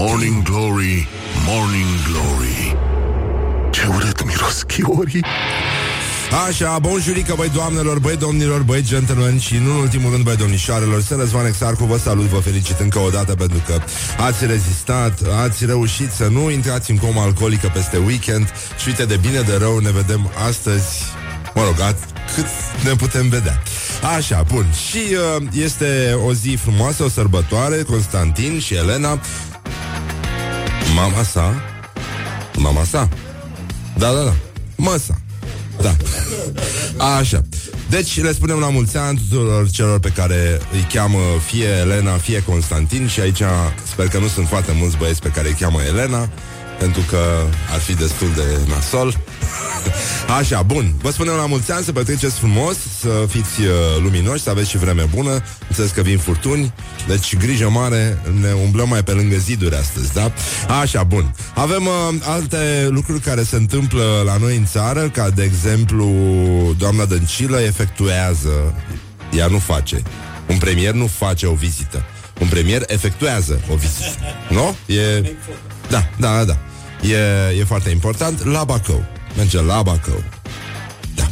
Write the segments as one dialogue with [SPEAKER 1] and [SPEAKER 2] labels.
[SPEAKER 1] Morning Glory, Morning Glory Ce urât miros chiorii
[SPEAKER 2] Așa, bun jurică, băi doamnelor, băi domnilor, băi gentlemen și nu în ultimul rând, băi domnișoarelor, să Răzvan Exarcu, vă salut, vă felicit încă o dată pentru că ați rezistat, ați reușit să nu intrați în coma alcoolică peste weekend și uite de bine de rău ne vedem astăzi, mă rog, at- cât ne putem vedea. Așa, bun. Și uh, este o zi frumoasă, o sărbătoare, Constantin și Elena, mama sa, mama sa, da, da, da, măsa, da. Așa. Deci le spunem la mulți ani tuturor celor pe care îi cheamă fie Elena, fie Constantin și aici sper că nu sunt foarte mulți băieți pe care îi cheamă Elena, pentru că ar fi destul de nasol. Așa, bun. Vă spunem la mulți ani să petreceți frumos, să fiți uh, luminoși, să aveți și vreme bună. Înțeles că vin furtuni, deci grijă mare, ne umblăm mai pe lângă ziduri astăzi, da? Așa, bun. Avem uh, alte lucruri care se întâmplă la noi în țară, ca de exemplu, doamna Dăncilă efectuează, ea nu face. Un premier nu face o vizită. Un premier efectuează o vizită. Nu? E... Da, da, da. E, e foarte important. La Bacău. Merge la Bacău. Da.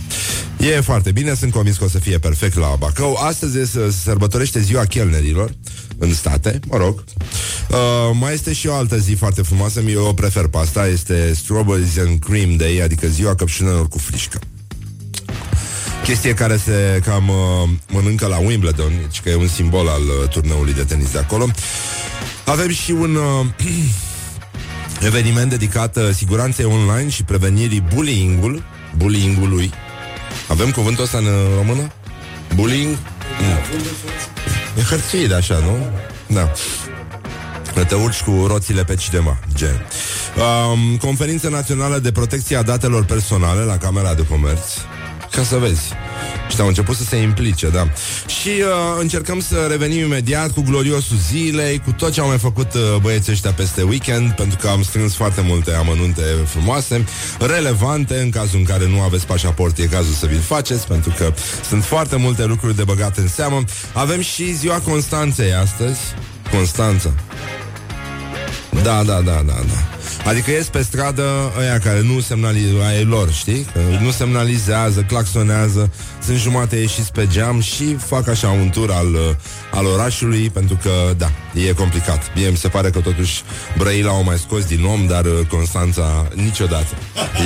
[SPEAKER 2] E foarte bine, sunt convins că o să fie perfect la Bacău. Astăzi se sărbătorește ziua chelnerilor în state, mă rog. Uh, mai este și o altă zi foarte frumoasă, eu o prefer pe asta, este Strawberries and Cream Day, adică ziua căpșunelor cu frișcă. Chestie care se cam uh, mănâncă la Wimbledon, deci că e un simbol al uh, turneului de tenis de acolo. Avem și un uh, eveniment dedicat uh, siguranței online și prevenirii bullying-ul, bullying-ului. Avem cuvântul ăsta în uh, română? Bullying? Mm. E hărțuit așa, nu? Da. Că te urci cu roțile pe cineva, gen. Um, Conferința Națională de Protecție a Datelor Personale la Camera de Comerț. Ca să vezi. Și au început să se implice, da. Și uh, încercăm să revenim imediat cu gloriosul zilei, cu tot ce au mai făcut uh, băieții ăștia peste weekend, pentru că am strâns foarte multe amănunte frumoase, relevante, în cazul în care nu aveți pașaport, e cazul să vi-l faceți, pentru că sunt foarte multe lucruri de băgat în seamă. Avem și ziua Constanței astăzi. Constanța. Da, da, da, da, da. Adică ies pe stradă ăia care nu semnalizează, ai lor, știi? Că nu semnalizează, claxonează, sunt jumate ieșiți pe geam și fac așa un tur al, uh, al orașului, pentru că, da, e complicat. Mie mi se pare că totuși Brăila au mai scos din om, dar uh, Constanța niciodată.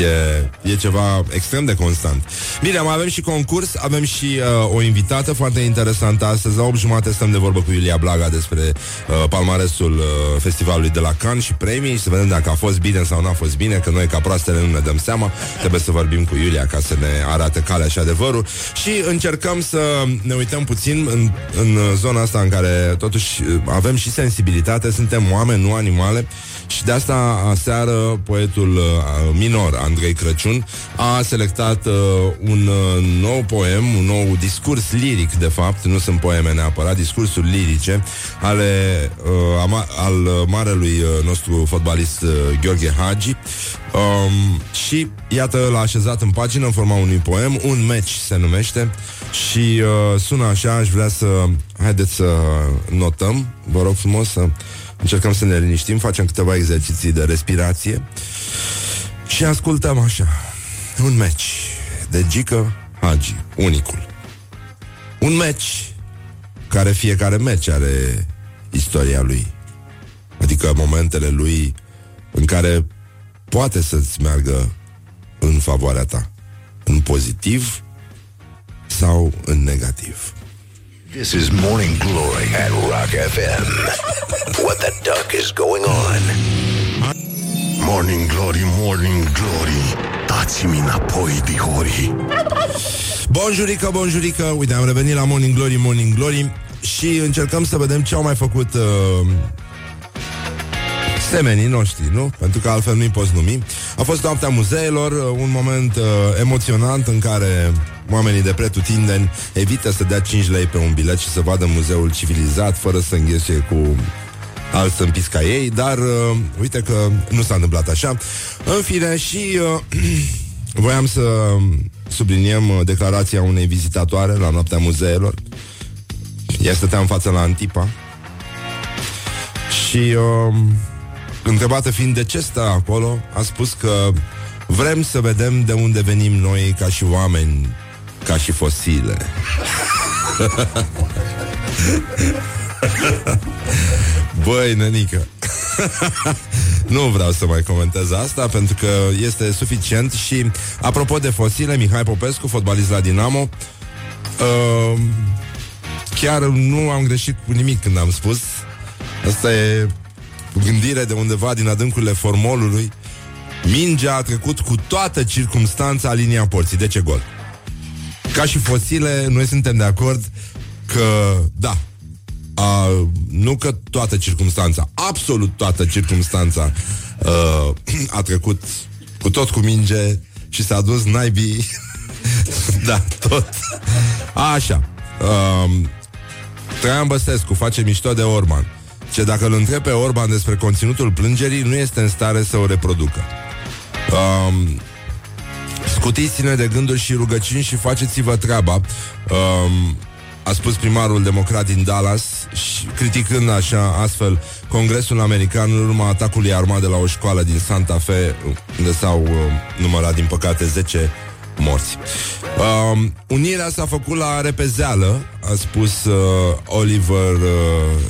[SPEAKER 2] E, e ceva extrem de constant. Bine, mai avem și concurs, avem și uh, o invitată foarte interesantă astăzi. La 8 jumate stăm de vorbă cu Iulia Blaga despre uh, palmaresul uh, festivalului de la Cannes și premii și să vedem dacă a fost bine sau nu a fost bine, că noi ca proastele nu ne dăm seama. Trebuie să vorbim cu Iulia ca să ne arate calea și adevărul. Și încercăm să ne uităm puțin în, în zona asta în care totuși avem și sensibilitate, suntem oameni, nu animale. Și de asta aseară poetul uh, minor Andrei Crăciun a selectat uh, un uh, nou poem, un nou discurs liric, de fapt, nu sunt poeme neapărat, discursuri lirice ale uh, ama- al uh, marelui uh, nostru fotbalist uh, Gheorghe Hagi. Um, și iată l-a așezat în pagină în forma unui poem, un match se numește și uh, sună așa, aș vrea să haideți să notăm, vă rog frumos să Încercăm să ne liniștim, facem câteva exerciții de respirație și ascultăm așa. Un match de Gică Hagi, unicul. Un match care fiecare match are istoria lui. Adică momentele lui în care poate să-ți meargă în favoarea ta. În pozitiv sau în negativ.
[SPEAKER 1] This is Morning Glory at Rock FM What the duck is going on? Morning Glory, Morning Glory. Dați-mi înapoi, dihori
[SPEAKER 2] Bonjurică, bonjurică. Uite, am revenit la Morning Glory, Morning Glory. Și încercăm să vedem ce au mai făcut uh, Semenii noștri, nu? Pentru că altfel nu-i poți numi. A fost noaptea muzeelor uh, Un moment uh, emoționant în care Oamenii de pretutindeni evită să dea 5 lei pe un bilet și să vadă muzeul civilizat fără să înghesuie cu alți sâmpiți ca ei, dar uh, uite că nu s-a întâmplat așa. În fine, și uh, voiam să subliniem uh, declarația unei vizitatoare la noaptea muzeelor. Ea stătea în față la Antipa și uh, întrebată fiind de ce stă acolo, a spus că vrem să vedem de unde venim noi ca și oameni, ca și fosile. Băi, nenică Nu vreau să mai comentez asta Pentru că este suficient Și apropo de fosile, Mihai Popescu Fotbalist la Dinamo uh, Chiar nu am greșit cu nimic când am spus Asta e gândire de undeva din adâncurile formolului Mingea a trecut cu toată circumstanța linia porții. De ce gol? Ca și fosile, noi suntem de acord că, da, a, nu că toată circumstanța, absolut toată circumstanța a, a trecut cu tot cu minge și s-a dus naibii. da, tot. Așa. Um, Traian Băsescu face mișto de Orban. Ce dacă îl întreb pe Orban despre conținutul plângerii, nu este în stare să o reproducă. Um, scutiți-ne de gânduri și rugăciuni și faceți-vă treaba. Um, a spus primarul democrat din Dallas, și criticând așa astfel Congresul American în urma atacului armat de la o școală din Santa Fe, unde s-au uh, numărat, din păcate, 10 morți. Uh, unirea s-a făcut la repezeală, a spus uh, Oliver uh,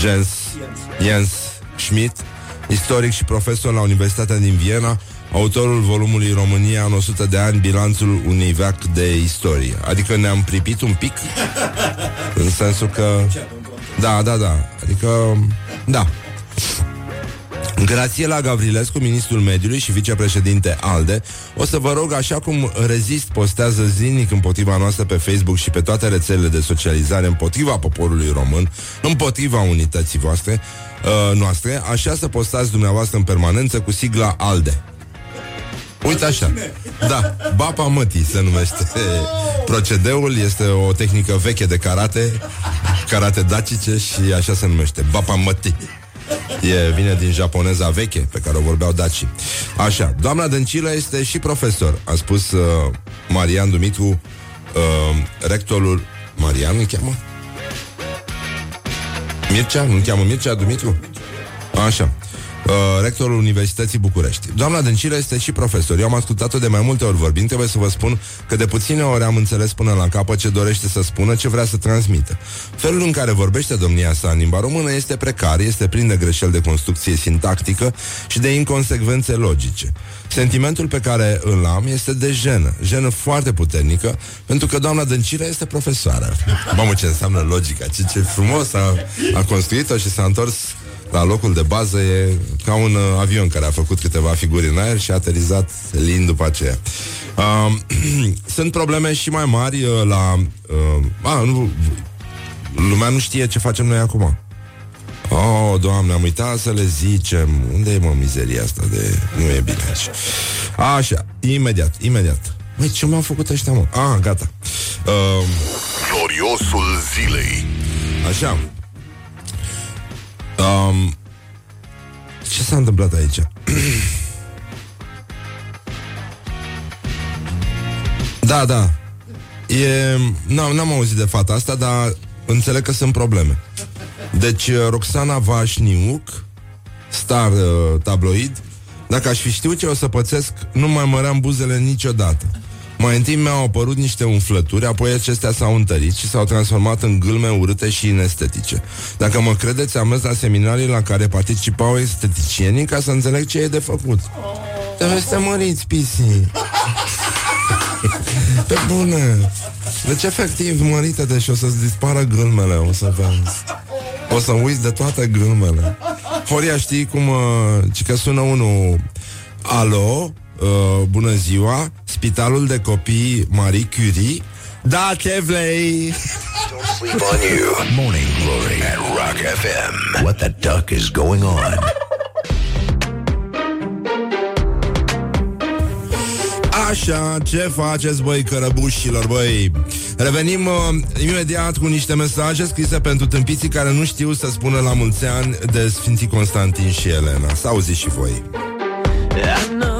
[SPEAKER 2] Jens, Jens Schmidt, istoric și profesor la Universitatea din Viena, autorul volumului România în 100 de ani, bilanțul unui veac de istorie. Adică ne-am pripit un pic, în sensul că... Da, da, da. Adică, da. Grațiela Gavrilescu, ministrul mediului și vicepreședinte ALDE, o să vă rog, așa cum Rezist postează zilnic împotriva noastră pe Facebook și pe toate rețelele de socializare împotriva poporului român, împotriva unității voastre, uh, noastre, așa să postați dumneavoastră în permanență cu sigla ALDE. Uite așa. Da, Bapa Mătii se numește procedeul, este o tehnică veche de karate, karate dacice și așa se numește, Bapa Mătii. E, vine din japoneza veche pe care o vorbeau daci. Așa, doamna Dăncilă este și profesor, a spus uh, Marian Dumitru, uh, rectorul Marian îl cheamă? Mircea? Nu cheamă Mircea Dumitru? Așa uh, rectorul Universității București. Doamna Dăncilă este și profesor. Eu am ascultat-o de mai multe ori vorbind. Trebuie să vă spun că de puține ori am înțeles până la capăt ce dorește să spună, ce vrea să transmită. Felul în care vorbește domnia sa în limba română este precar, este plin de greșeli de construcție sintactică și de inconsecvențe logice. Sentimentul pe care îl am este de jenă, jenă foarte puternică, pentru că doamna Dăncilă este profesoară. Mamă, ce înseamnă logica, ce, ce frumos a, a construit-o și s-a întors la locul de bază e ca un uh, avion care a făcut câteva figuri în aer și a aterizat lin după aceea. Uh, sunt probleme și mai mari uh, la... Uh, a, nu, lumea nu știe ce facem noi acum. Oh, doamne, am uitat să le zicem. Unde e, mă, mizeria asta de... Nu e bine aici. Așa, imediat, imediat. Măi, ce m-au făcut ăștia, mă? Ah, gata. Uh,
[SPEAKER 1] Gloriosul zilei.
[SPEAKER 2] Așa. Um, ce s-a întâmplat aici? da, da. E, n-am, n-am auzit de fata asta, dar înțeleg că sunt probleme. Deci, uh, Roxana Vașniuc, star uh, tabloid, dacă aș fi știut ce o să pățesc, nu mai măream buzele niciodată. Mai întâi mi-au apărut niște umflături, apoi acestea s-au întărit și s-au transformat în gâlme urâte și inestetice. Dacă mă credeți, am mers la seminarii la care participau esteticienii ca să înțeleg ce e de făcut. Trebuie să măriți, pisi. Pe bune. Deci, efectiv, mărită-te și o să-ți dispară gâlmele, o să vezi. O să uiți de toate gâlmele. Horia, știi cum... Uh, că sună unul... Alo? Uh, bună ziua, Spitalul de Copii Marie Curie. Da, ce vrei?
[SPEAKER 1] Don't sleep on you. Morning Glory at Rock FM. What the duck is going on?
[SPEAKER 2] Așa, ce faceți, băi, cărăbușilor, băi? Revenim uh, imediat cu niște mesaje scrise pentru tâmpiții care nu știu să spună la mulți ani de Sfinții Constantin și Elena. Să auziți și voi.
[SPEAKER 3] I know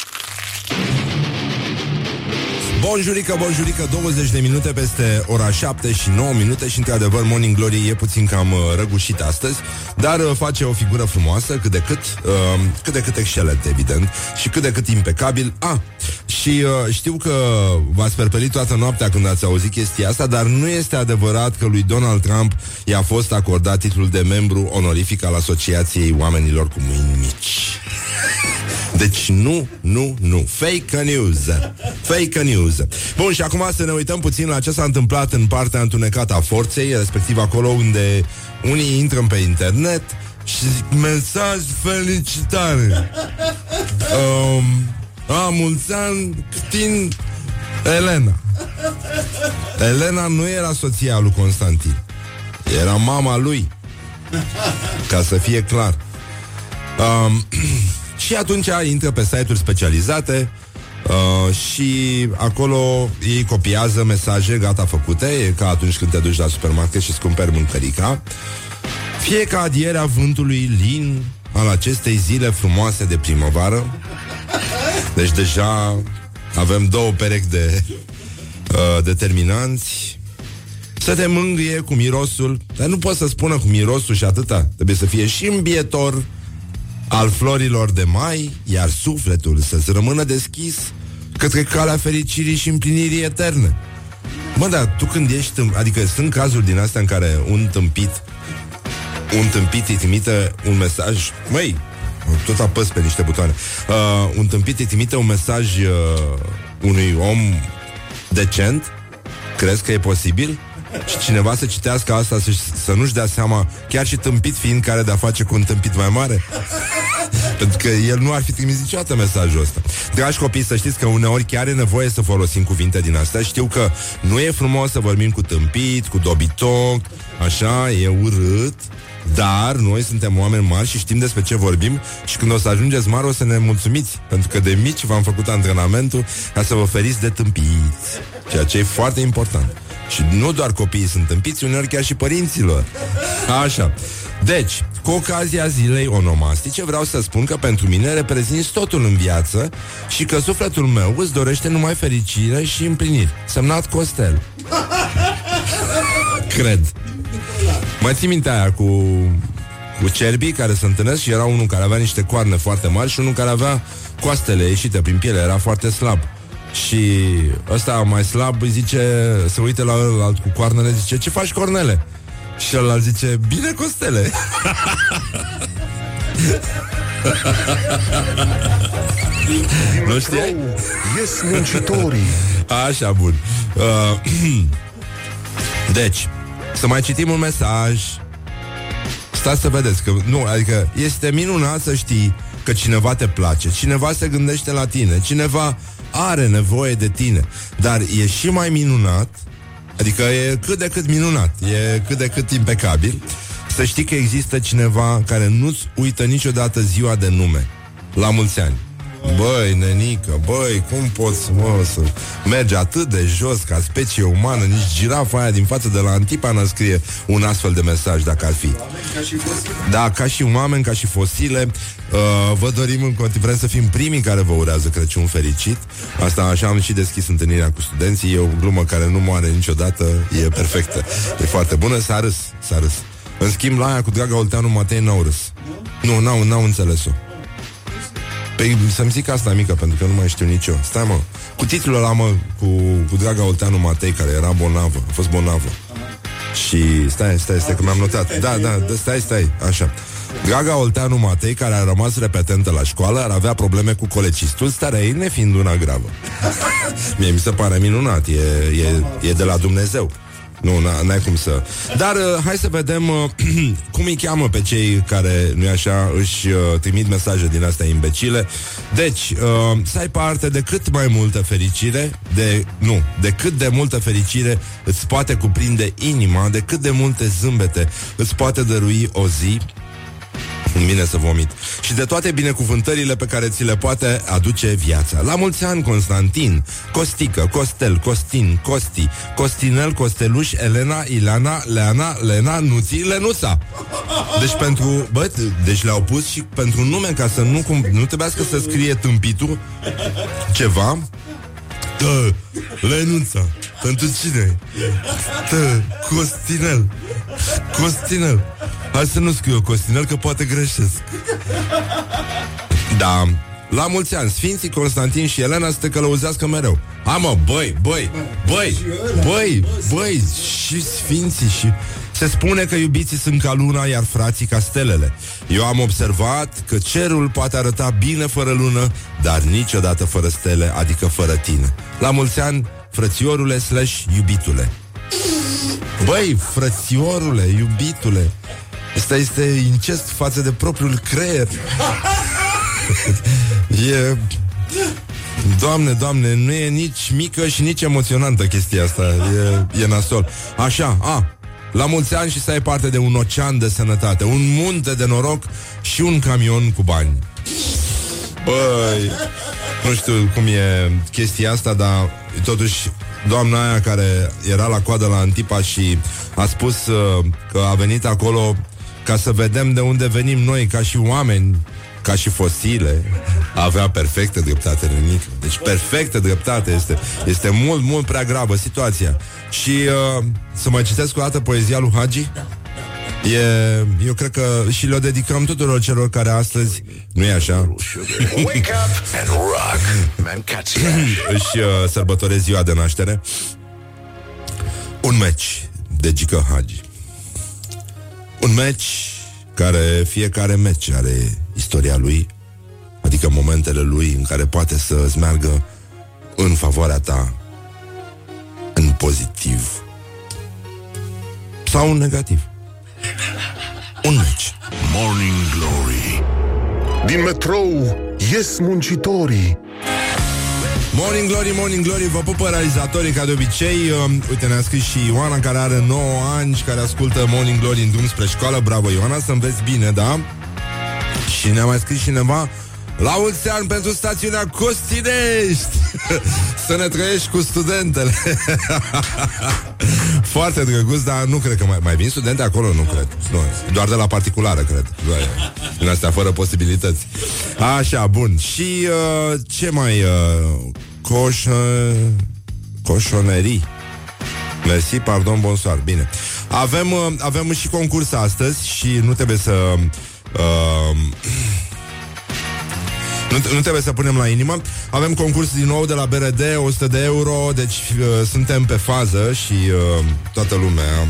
[SPEAKER 2] Bonjurică, bonjurică, 20 de minute peste ora 7 și 9 minute și într-adevăr Morning Glory e puțin cam uh, răgușit astăzi, dar uh, face o figură frumoasă, cât de cât, uh, cât de cât excelent, evident, și cât de cât impecabil. Ah, și uh, știu că v-ați perpelit toată noaptea când ați auzit chestia asta, dar nu este adevărat că lui Donald Trump i-a fost acordat titlul de membru onorific al Asociației Oamenilor cu Mâini Mici. Deci nu, nu, nu. Fake news. Fake news. Bun, și acum să ne uităm puțin la ce s-a întâmplat în partea întunecată a forței, respectiv acolo unde unii intră pe internet și zic mesaj felicitare. Um, a, mulți ani, Ctin Elena. Elena nu era soția lui Constantin. Era mama lui. Ca să fie clar. Um, și atunci intră pe site-uri specializate uh, și acolo ei copiază mesaje gata făcute, e ca atunci când te duci la supermarket și îți cumperi mâncărica. Fie ca adierea vântului lin al acestei zile frumoase de primăvară. Deci deja avem două perechi de uh, determinanți. Să te mângâie cu mirosul, dar nu pot să spună cu mirosul și atâta. Trebuie să fie și îmbietor, al florilor de mai, iar sufletul să-ți rămână deschis către calea fericirii și împlinirii eterne. Mă, dar tu când ești, tâm- adică sunt cazuri din astea în care un tâmpit, un tâmpit îi trimite un mesaj, măi, tot apăs pe niște butoane, uh, un tâmpit îi trimite un mesaj uh, unui om decent, crezi că e posibil? Și cineva să citească asta să, să nu-și dea seama, chiar și tâmpit fiind care de-a face cu un tâmpit mai mare? Pentru că el nu ar fi trimis niciodată mesajul ăsta. Dragi copii, să știți că uneori chiar e nevoie să folosim cuvinte din astea. Știu că nu e frumos să vorbim cu tâmpit, cu dobitoc, așa, e urât, dar noi suntem oameni mari și știm despre ce vorbim și când o să ajungeți mari o să ne mulțumiți, pentru că de mici v-am făcut antrenamentul ca să vă feriți de tâmpiți, ceea ce e foarte important. Și nu doar copiii sunt tâmpiți, uneori chiar și părinților. Așa. Deci, cu ocazia zilei onomastice, vreau să spun că pentru mine reprezinți totul în viață și că sufletul meu îți dorește numai fericire și împliniri. Semnat Costel. Cred. Mai ții minte aia cu, cu cerbii care se întâlnesc și era unul care avea niște coarne foarte mari și unul care avea coastele ieșite prin piele, era foarte slab. Și ăsta mai slab îi zice, se uită la ălalt cu coarnele, zice, ce faci, Cornele? Și ăla zice, bine, Costele. nu știai?
[SPEAKER 1] Ies muncitorii.
[SPEAKER 2] Așa, bun. Uh, deci, să mai citim un mesaj. Stați să vedeți că, nu, adică este minunat să știi că cineva te place, cineva se gândește la tine, cineva are nevoie de tine. Dar e și mai minunat, adică e cât de cât minunat, e cât de cât impecabil, să știi că există cineva care nu-ți uită niciodată ziua de nume. La mulți ani. Băi, nenică, băi, cum poți, mă, să mergi atât de jos ca specie umană, nici girafa aia din față de la Antipa nu scrie un astfel de mesaj, dacă ar fi. Da, ca și oameni, ca și fosile, uh, vă dorim în continuu, vrem să fim primii care vă urează Crăciun fericit. Asta așa am și deschis întâlnirea cu studenții, e o glumă care nu moare niciodată, e perfectă. E foarte bună, s-a râs, s-a râs. În schimb, la aia cu Draga Olteanu Matei n-au râs. Nu, n-au, n-au înțeles-o. Păi să-mi zic asta mică, pentru că nu mai știu nici eu. Stai, mă. Cu titlul ăla, mă, cu, cu Draga Olteanu Matei, care era bolnavă. A fost bolnavă. Și stai, stai, stai, că mi-am notat. Da, da, da, stai, stai, așa. Draga Olteanu Matei, care a rămas repetentă la școală, ar avea probleme cu colecistul, starea ei nefiind una gravă. Mie mi se pare minunat, e, e, e de la Dumnezeu. Nu, n- n-ai cum să... Dar uh, hai să vedem uh, cum îi cheamă pe cei care, nu așa, își uh, trimit mesaje din astea imbecile. Deci, uh, să ai parte de cât mai multă fericire, de, nu, de cât de multă fericire îți poate cuprinde inima, de cât de multe zâmbete îți poate dărui o zi, Îmi vine să vomit. Și de toate binecuvântările pe care ți le poate aduce viața. La mulți ani, Constantin, Costică, Costel, Costin, Costi, Costinel, Costeluș, Elena, Ileana, Leana, Lena, Nuții, Lenuța. Deci pentru, bă, deci le-au pus și pentru nume ca să nu, cum, nu trebuiască să scrie tâmpitul ceva. Tă, Lenuța. Pentru cine? Tă, Costinel. Costinel. Hai să nu scriu eu Costinel, că poate greșesc. Da. La mulți ani, Sfinții Constantin și Elena să te călăuzească mereu. Ha, mă, băi, băi, băi, băi, băi, și Sfinții și... Se spune că iubiții sunt ca luna, iar frații ca stelele. Eu am observat că cerul poate arăta bine fără lună, dar niciodată fără stele, adică fără tine. La mulți ani, frățiorule slash iubitule. Băi, frățiorule, iubitule, Asta este incest față de propriul creier. e... Doamne, doamne, nu e nici mică și nici emoționantă chestia asta. E, e nasol. Așa, a, la mulți ani și să ai parte de un ocean de sănătate, un munte de noroc și un camion cu bani. Băi, nu știu cum e chestia asta, dar totuși doamna aia care era la coadă la Antipa și a spus uh, că a venit acolo ca să vedem de unde venim noi ca și oameni, ca și fosile, avea perfectă dreptate Renică. Deci perfectă dreptate este, este mult, mult prea gravă situația. Și uh, să mai citesc o dată poezia lui Hagi? E, eu cred că și le dedicăm tuturor celor care astăzi nu e așa?
[SPEAKER 1] Wake up and rock. Mancația.
[SPEAKER 2] își uh, sărbătoresc ziua de naștere. Un meci de Gică Hagi. Un meci care fiecare meci are istoria lui, adică momentele lui în care poate să îți meargă în favoarea ta, în pozitiv sau în negativ. Un meci.
[SPEAKER 1] Morning Glory. Din metrou ies muncitorii.
[SPEAKER 2] Morning Glory, Morning Glory, vă pupă realizatorii ca de obicei uh, Uite, ne-a scris și Ioana care are 9 ani și care ascultă Morning Glory în drum spre școală Bravo Ioana, să înveți bine, da? Și ne-a mai scris cineva la mulți ani pentru stațiunea Costinești. Să ne trăiești cu studentele. Foarte drăguț, dar nu cred că mai, mai vin studente acolo, nu cred. Nu, Doar de la particulară, cred. Doar, Din astea fără posibilități. Așa, bun. Și uh, ce mai uh, Coș uh, Coșonerii? Mersi, pardon, bonsoir, bine. Avem, uh, avem și concurs astăzi Și nu trebuie să uh, nu, nu trebuie să punem la inimă. Avem concurs din nou de la BRD, 100 de euro, deci uh, suntem pe fază și uh, toată lumea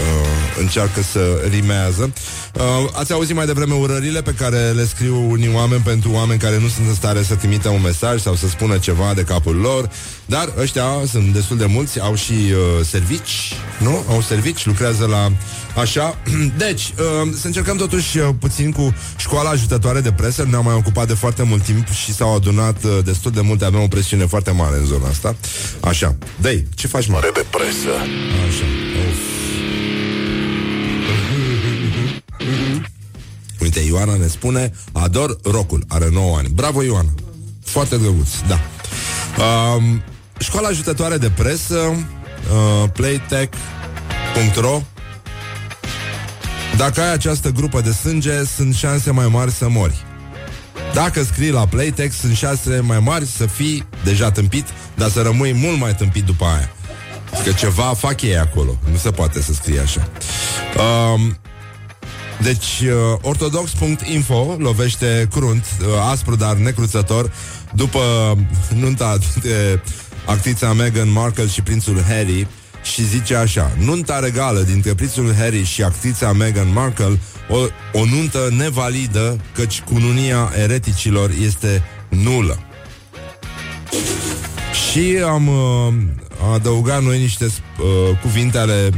[SPEAKER 2] uh, încearcă să rimează. Uh, ați auzit mai devreme urările pe care le scriu unii oameni pentru oameni care nu sunt în stare să trimită un mesaj sau să spună ceva de capul lor, dar ăștia sunt destul de mulți, au și uh, servici, nu? Au servici, lucrează la așa. Deci, uh, să încercăm totuși uh, puțin cu școala ajutătoare de presă, ne-am mai ocupat de foarte mult timp și s-au adunat uh, destul de multe, avem o presiune foarte mare în zona asta. Așa. Dei, ce faci, mă?
[SPEAKER 1] Mare de presă.
[SPEAKER 2] Așa. Uf. Uite, Ioana ne spune Ador rocul, are 9 ani. Bravo, Ioana, foarte drăguț, da. Um, Școala ajutătoare de presă uh, Playtech.ro Dacă ai această grupă de sânge Sunt șanse mai mari să mori. Dacă scrii la Playtech Sunt șanse mai mari să fii deja tâmpit Dar să rămâi mult mai tâmpit după aia. Că ceva fac ei acolo. Nu se poate să scrie așa. Um, deci, uh, ortodox.info lovește crunt, uh, aspru, dar necruțător, după nunta de actrița Meghan Markle și prințul Harry și zice așa, nunta regală dintre prințul Harry și actrița Meghan Markle, o, o nuntă nevalidă, căci cununia ereticilor este nulă. Și am uh, adăugat noi niște uh, cuvinte ale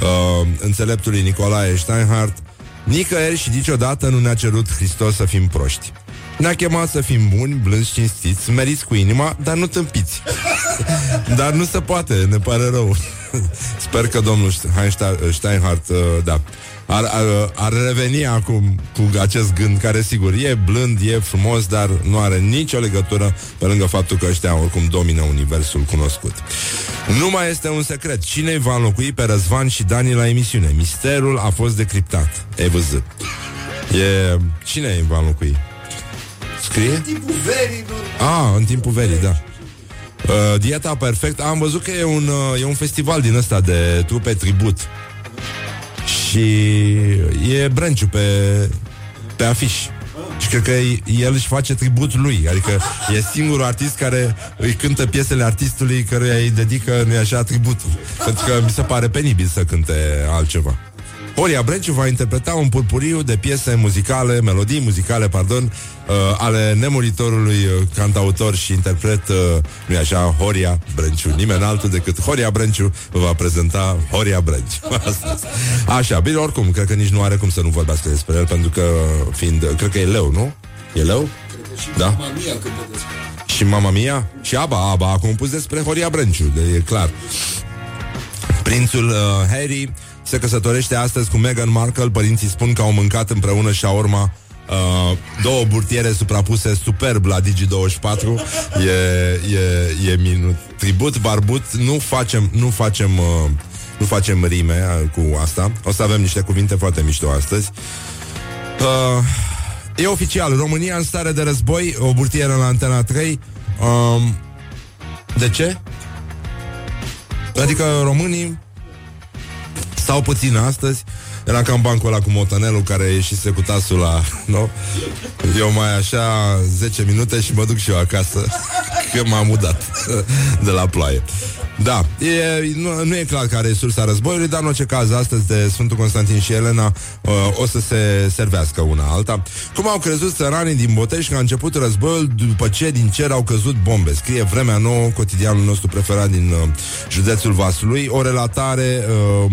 [SPEAKER 2] uh, înțeleptului Nicolae Steinhardt Nicăieri și niciodată nu ne-a cerut Hristos să fim proști. Ne-a chemat să fim buni, blânzi, cinstiți, meriți cu inima, dar nu tâmpiți. dar nu se poate, ne pare rău. Sper că domnul Steinhardt, uh, da, ar, ar, ar reveni acum cu acest gând care, sigur, e blând, e frumos, dar nu are nicio legătură pe lângă faptul că ăștia oricum domină universul cunoscut. Nu mai este un secret. Cine va înlocui pe Răzvan și Dani la emisiune? Misterul a fost decriptat. E văzut. E... Cine îi va înlocui? Scrie? În timpul verii, Ah, în timpul verii, da. Uh, dieta perfect. Am văzut că e un, uh, e un festival din ăsta de trupe tribut. Și e Brânciu pe, pe afiș. Și cred că el își face tribut lui. Adică e singurul artist care Îi cântă piesele artistului Căruia îi dedică, nu așa, tributul. Pentru că mi se pare penibil să cânte altceva. Horia Brenciu va interpreta un purpuriu de piese muzicale, melodii muzicale, pardon, uh, ale nemuritorului uh, cantautor și interpret, uh, nu așa, Horia Brenciu. Nimeni altul decât Horia Brenciu vă va prezenta Horia Brenciu. așa, bine, oricum, cred că nici nu are cum să nu vorbească despre el, pentru că, fiind, cred că e leu, nu? E leu? Da? Mama mia și Mama Mia? Și Aba, Aba a compus despre Horia Brenciu, de, e clar. Prințul uh, Harry se căsătorește astăzi cu Meghan Markle. Părinții spun că au mâncat împreună și urma Uh, două burtiere suprapuse superb la Digi24 e, e, e minut. Tribut, barbut Nu facem, nu facem uh, Nu facem rime uh, cu asta O să avem niște cuvinte foarte mișto astăzi uh, E oficial România în stare de război O burtieră la Antena 3 uh, De ce? Adică românii Stau puțin astăzi era cam bancul ăla cu motanelul care ieșise cu tasul la... Nu? Eu mai așa 10 minute și mă duc și eu acasă Că m-am mudat de la ploaie da, e, nu, nu e clar care e sursa războiului, dar în orice caz, astăzi de Sfântul Constantin și Elena uh, o să se servească una alta. Cum au crezut țăranii din Botești că a început războiul după ce din cer au căzut bombe? Scrie Vremea Nouă, cotidianul nostru preferat din uh, județul Vaslui, o relatare uh,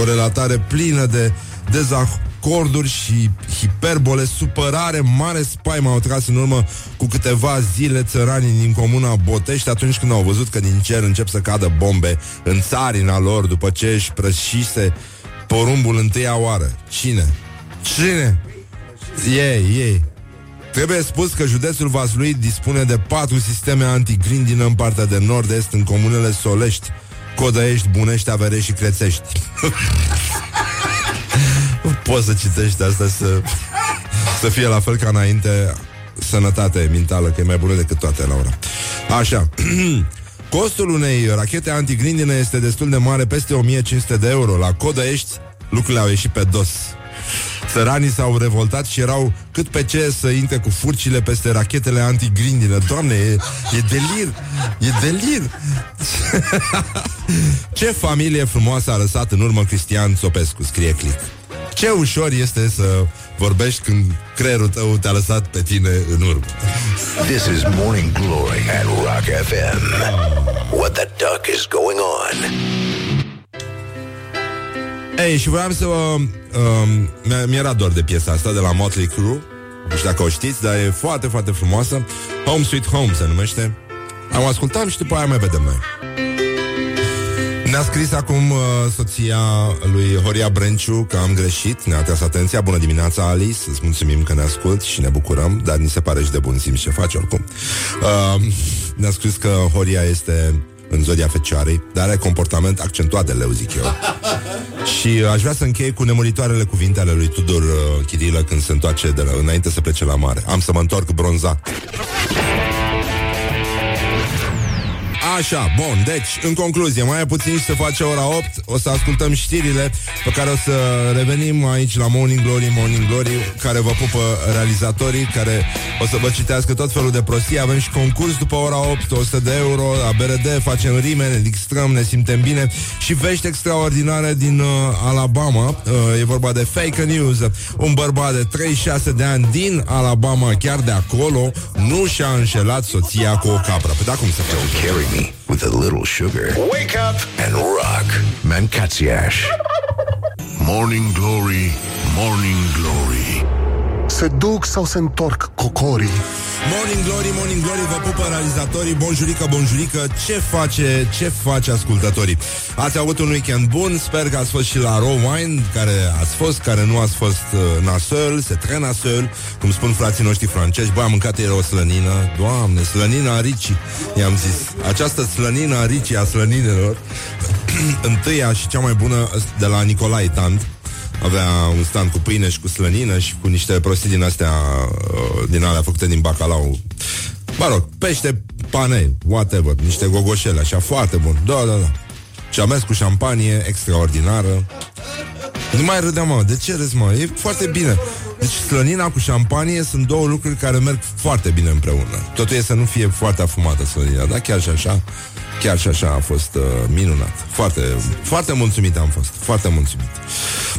[SPEAKER 2] o relatare plină de dezacorduri și hiperbole, supărare, mare spaimă au tras în urmă cu câteva zile țăranii din comuna Botești atunci când au văzut că din cer încep să cadă bombe în țarina lor după ce își prășise porumbul întâia oară. Cine? Cine? Ei, ei. Trebuie spus că județul Vaslui dispune de patru sisteme antigrindină în partea de nord-est în comunele Solești, Codăiești, Bunești, Averești și Crețești. Poți să citești asta să, să fie la fel ca înainte sănătate mentală, că e mai bună decât toate la ora. Așa. Costul unei rachete antigrindină este destul de mare, peste 1500 de euro. La Codăiești lucrurile au ieșit pe dos. Țăranii s-au revoltat și erau cât pe ce să intre cu furcile peste rachetele antigrindină. Doamne, e, e delir! E delir! ce familie frumoasă a lăsat în urmă Cristian Sopescu, scrie Click. Ce ușor este să vorbești când creierul tău te-a lăsat pe tine în urmă.
[SPEAKER 1] This is Morning Glory at Rock FM. What the duck is going on?
[SPEAKER 2] Ei, și voiam să vă... Um, mi-era dor de piesa asta de la Motley Crue. Nu știu dacă o știți, dar e foarte, foarte frumoasă. Home Sweet Home se numește. Am ascultat și după aia mai vedem noi. Ne-a scris acum uh, soția lui Horia Brenciu că am greșit, ne-a tras atenția. Bună dimineața, Alice, îți mulțumim că ne ascult și ne bucurăm, dar ni se pare și de bun simț ce faci oricum. Uh, ne-a scris că Horia este în zodia fecioarei, dar are comportament accentuat de leu, zic eu. și uh, aș vrea să închei cu nemuritoarele cuvinte ale lui Tudor uh, Chirilă când se întoarce de la, înainte să plece la mare. Am să mă întorc bronzat. Așa, bun, deci, în concluzie, mai e puțin și se face ora 8 O să ascultăm știrile Pe care o să revenim aici la Morning Glory Morning Glory, care vă pupă realizatorii Care o să vă citească tot felul de prostii. Avem și concurs după ora 8 100 de euro, la BRD Facem rime, ne distrăm, ne simtem bine Și vești extraordinare din uh, Alabama. Uh, E vorba de fake news. Un bărbat de 36 de ani din Alabama Chiar de acolo Nu și-a înșelat soția cu o capră. Păi da, cum se face?
[SPEAKER 1] With a little sugar. Wake up and rock. Mancațiaș. Morning Glory, Morning Glory. Se duc sau se întorc cocorii?
[SPEAKER 2] Morning Glory, Morning Glory, vă pupă realizatorii. Bonjurică, bonjurică, ce face, ce face ascultătorii? Ați avut un weekend bun, sper că ați fost și la Raw Wine Care ați fost, care nu ați fost uh, nasăl, se tre nasăl Cum spun frații noștri francezi. Băi, am mâncat ieri o slănină, doamne, slănina Ricci I-am zis, această slănină a Ricci, a slăninelor Întâia și cea mai bună de la Nicolae Tant avea un stand cu pâine și cu slănină și cu niște prostii din astea, uh, din alea făcute din bacalau. Mă rog, pește, pane, whatever, niște gogoșele, așa, foarte bun. Da, da, da. Și am mers cu șampanie extraordinară. Nu mai râdeam, mă, de ce râzi, mă? E foarte bine. Deci slănina cu șampanie sunt două lucruri care merg foarte bine împreună. Totul e să nu fie foarte afumată slănina, dar chiar și așa, chiar și așa a fost uh, minunat. Foarte, foarte mulțumit am fost, foarte mulțumit.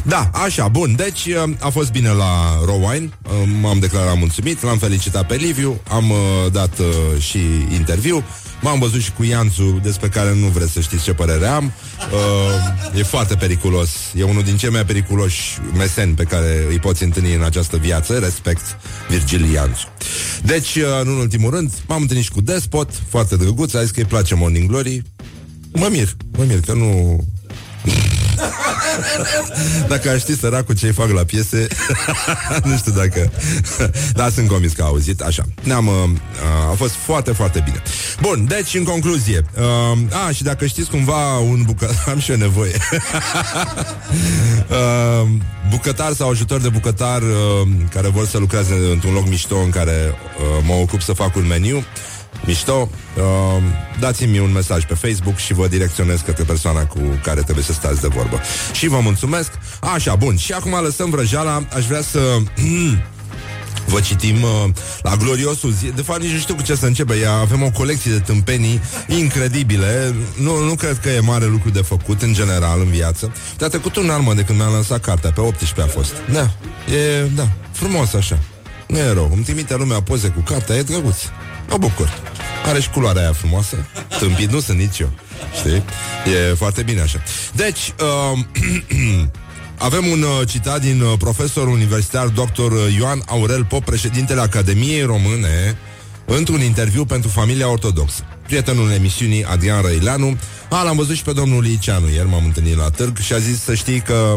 [SPEAKER 2] Da, așa, bun, deci uh, a fost bine la Rowine, uh, m-am declarat mulțumit, l-am felicitat pe Liviu, am uh, dat uh, și interviu, M-am văzut și cu Ianțu, despre care nu vreți să știți ce părere am. Uh, e foarte periculos. E unul din cei mai periculoși meseni pe care îi poți întâlni în această viață. Respect Virgil Ianțu. Deci, uh, în ultimul rând, m-am întâlnit și cu Despot, foarte drăguț, a zis că îi place Morning Glory. Mă mir, mă mir că nu... dacă aș ști săracul ce-i fac la piese Nu știu dacă. Dar sunt convins că a auzit Așa, ne-am, uh, a fost foarte, foarte bine. Bun, deci în concluzie uh, A, și dacă știți cumva un bucătar Am și eu nevoie. Uh, Bucătar sau ajutor de bucătar uh, Care vor să lucreze într-un loc mișto În care uh, mă ocup să fac un meniu Mișto, uh, dați-mi un mesaj pe Facebook și vă direcționez către persoana cu care trebuie să stați de vorbă. Și vă mulțumesc. Așa, bun. Și acum lăsăm vrăjeala. Aș vrea să... Vă citim uh, la gloriosul zi. De fapt, nici nu știu cu ce să începe. Ia, avem o colecție de tâmpenii incredibile. Nu, nu cred că e mare lucru de făcut în general în viață. Dar trecut un an, mă, de când mi-am lansat cartea. Pe 18 a fost. Da, e, da, frumos așa. Nu e rău. Îmi trimite lumea poze cu cartea, e drăguț. Mă bucur. Are și culoarea aia frumoasă. Tâmpit nu sunt nici eu. Știi? E foarte bine așa. Deci, uh, avem un uh, citat din uh, profesor universitar dr. Ioan Aurel Pop, președintele Academiei Române, într-un interviu pentru familia ortodoxă. Prietenul emisiunii Adrian Răileanu a, l-am văzut și pe domnul Liceanu Ieri m-am întâlnit la târg și a zis să știi că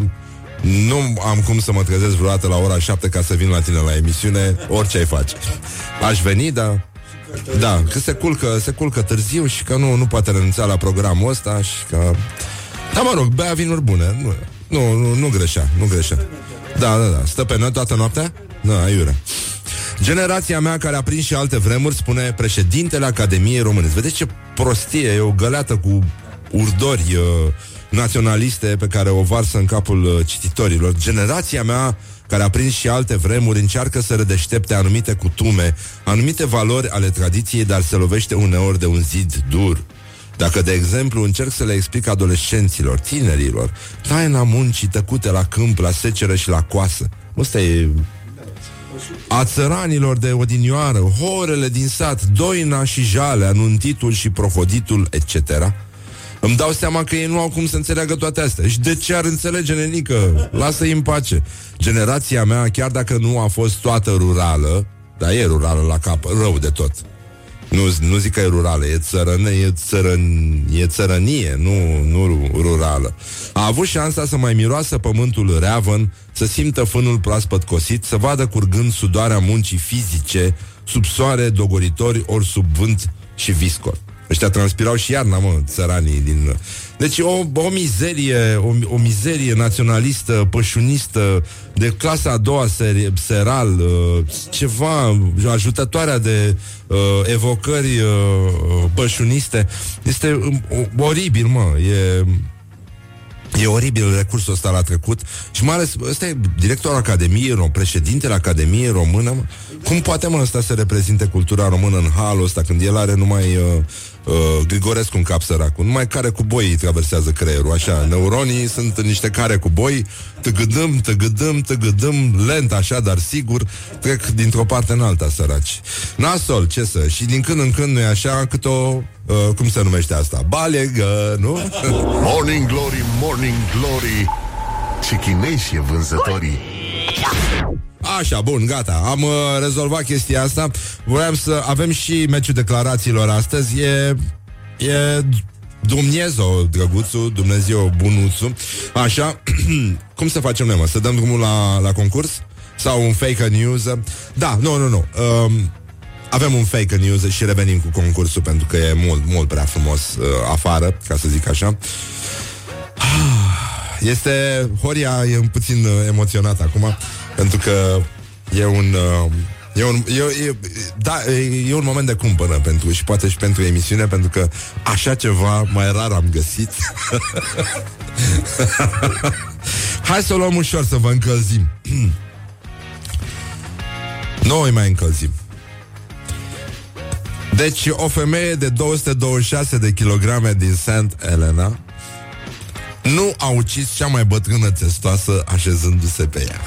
[SPEAKER 2] nu am cum să mă trezesc vreodată la ora 7 ca să vin la tine la emisiune, orice ai face. Aș veni, dar da, că se culcă, se culcă târziu și că nu, nu poate renunța la programul ăsta și că... Da, mă rog, bea vinuri bune. Nu, nu, nu, nu greșea, nu greșea. Da, da, da. Stă pe noi toată noaptea? Da, aiurea. Generația mea care a prins și alte vremuri, spune președintele Academiei Române. Vedeți ce prostie, e o găleată cu urdori uh, naționaliste pe care o varsă în capul uh, cititorilor. Generația mea care a prins și alte vremuri, încearcă să redeștepte anumite cutume, anumite valori ale tradiției, dar se lovește uneori de un zid dur. Dacă, de exemplu, încerc să le explic adolescenților, tinerilor, taina muncii tăcute la câmp, la seceră și la coasă, ăsta e a țăranilor de odinioară, horele din sat, doina și jale, anuntitul și profoditul, etc., îmi dau seama că ei nu au cum să înțeleagă toate astea. Și de ce ar înțelege, nenică? Lasă-i în pace. Generația mea, chiar dacă nu a fost toată rurală, dar e rurală la cap, rău de tot. Nu, nu zic că e rurală, e, țărăne, e, țărăn, e țărănie, nu, nu rurală. A avut șansa să mai miroasă pământul reavăn, să simtă fânul proaspăt cosit, să vadă curgând sudoarea muncii fizice, sub soare dogoritori ori sub vânt și viscor. Ăștia transpirau și iarna, mă, țăranii din... Deci o, o mizerie, o, o mizerie naționalistă, pășunistă, de clasa a doua ser, seral, uh, ceva, ajutătoarea de uh, evocări uh, pășuniste. Este um, oribil, mă, e... E oribil recursul ăsta la trecut Și mai ales, ăsta e directorul Academiei Române Președintele Academiei Română mă. Cum poate mă ăsta să reprezinte cultura română în halul ăsta Când el are numai uh, uh, Grigorescu în cap săracul. Numai care cu boi traversează creierul Așa, neuronii sunt niște care cu boi. Tăgădăm, tăgădăm, tăgădăm Lent așa, dar sigur Trec dintr-o parte în alta săraci. Nasol, ce să, și din când în când nu e așa Cât o, uh, cum se numește asta? Balegă, nu?
[SPEAKER 1] Morning Glory, Morning Glory. Ce chinezi e vânzătorii
[SPEAKER 2] Așa, bun, gata. Am uh, rezolvat chestia asta. Voiam să avem și meciul declarațiilor astăzi. E, e Dumnezeu, drăguțul, Dumnezeu, bunuțul. Așa, cum să facem noi, mă? Să dăm drumul la, la concurs? Sau un fake news? Da, nu, nu, nu. Um, avem un fake news și revenim cu concursul pentru că e mult, mult prea frumos uh, afară, ca să zic așa. Este, Horia e un puțin uh, emoționat acum pentru că e un uh, E un, e, e, da, e, e un moment de cumpănă pentru și poate și pentru emisiune, pentru că așa ceva mai rar am găsit. Hai să o luăm ușor, să vă încălzim. Noi mai încălzim. Deci o femeie de 226 de kilograme din St. Helena nu a ucis cea mai bătrână testoasă așezându-se pe ea.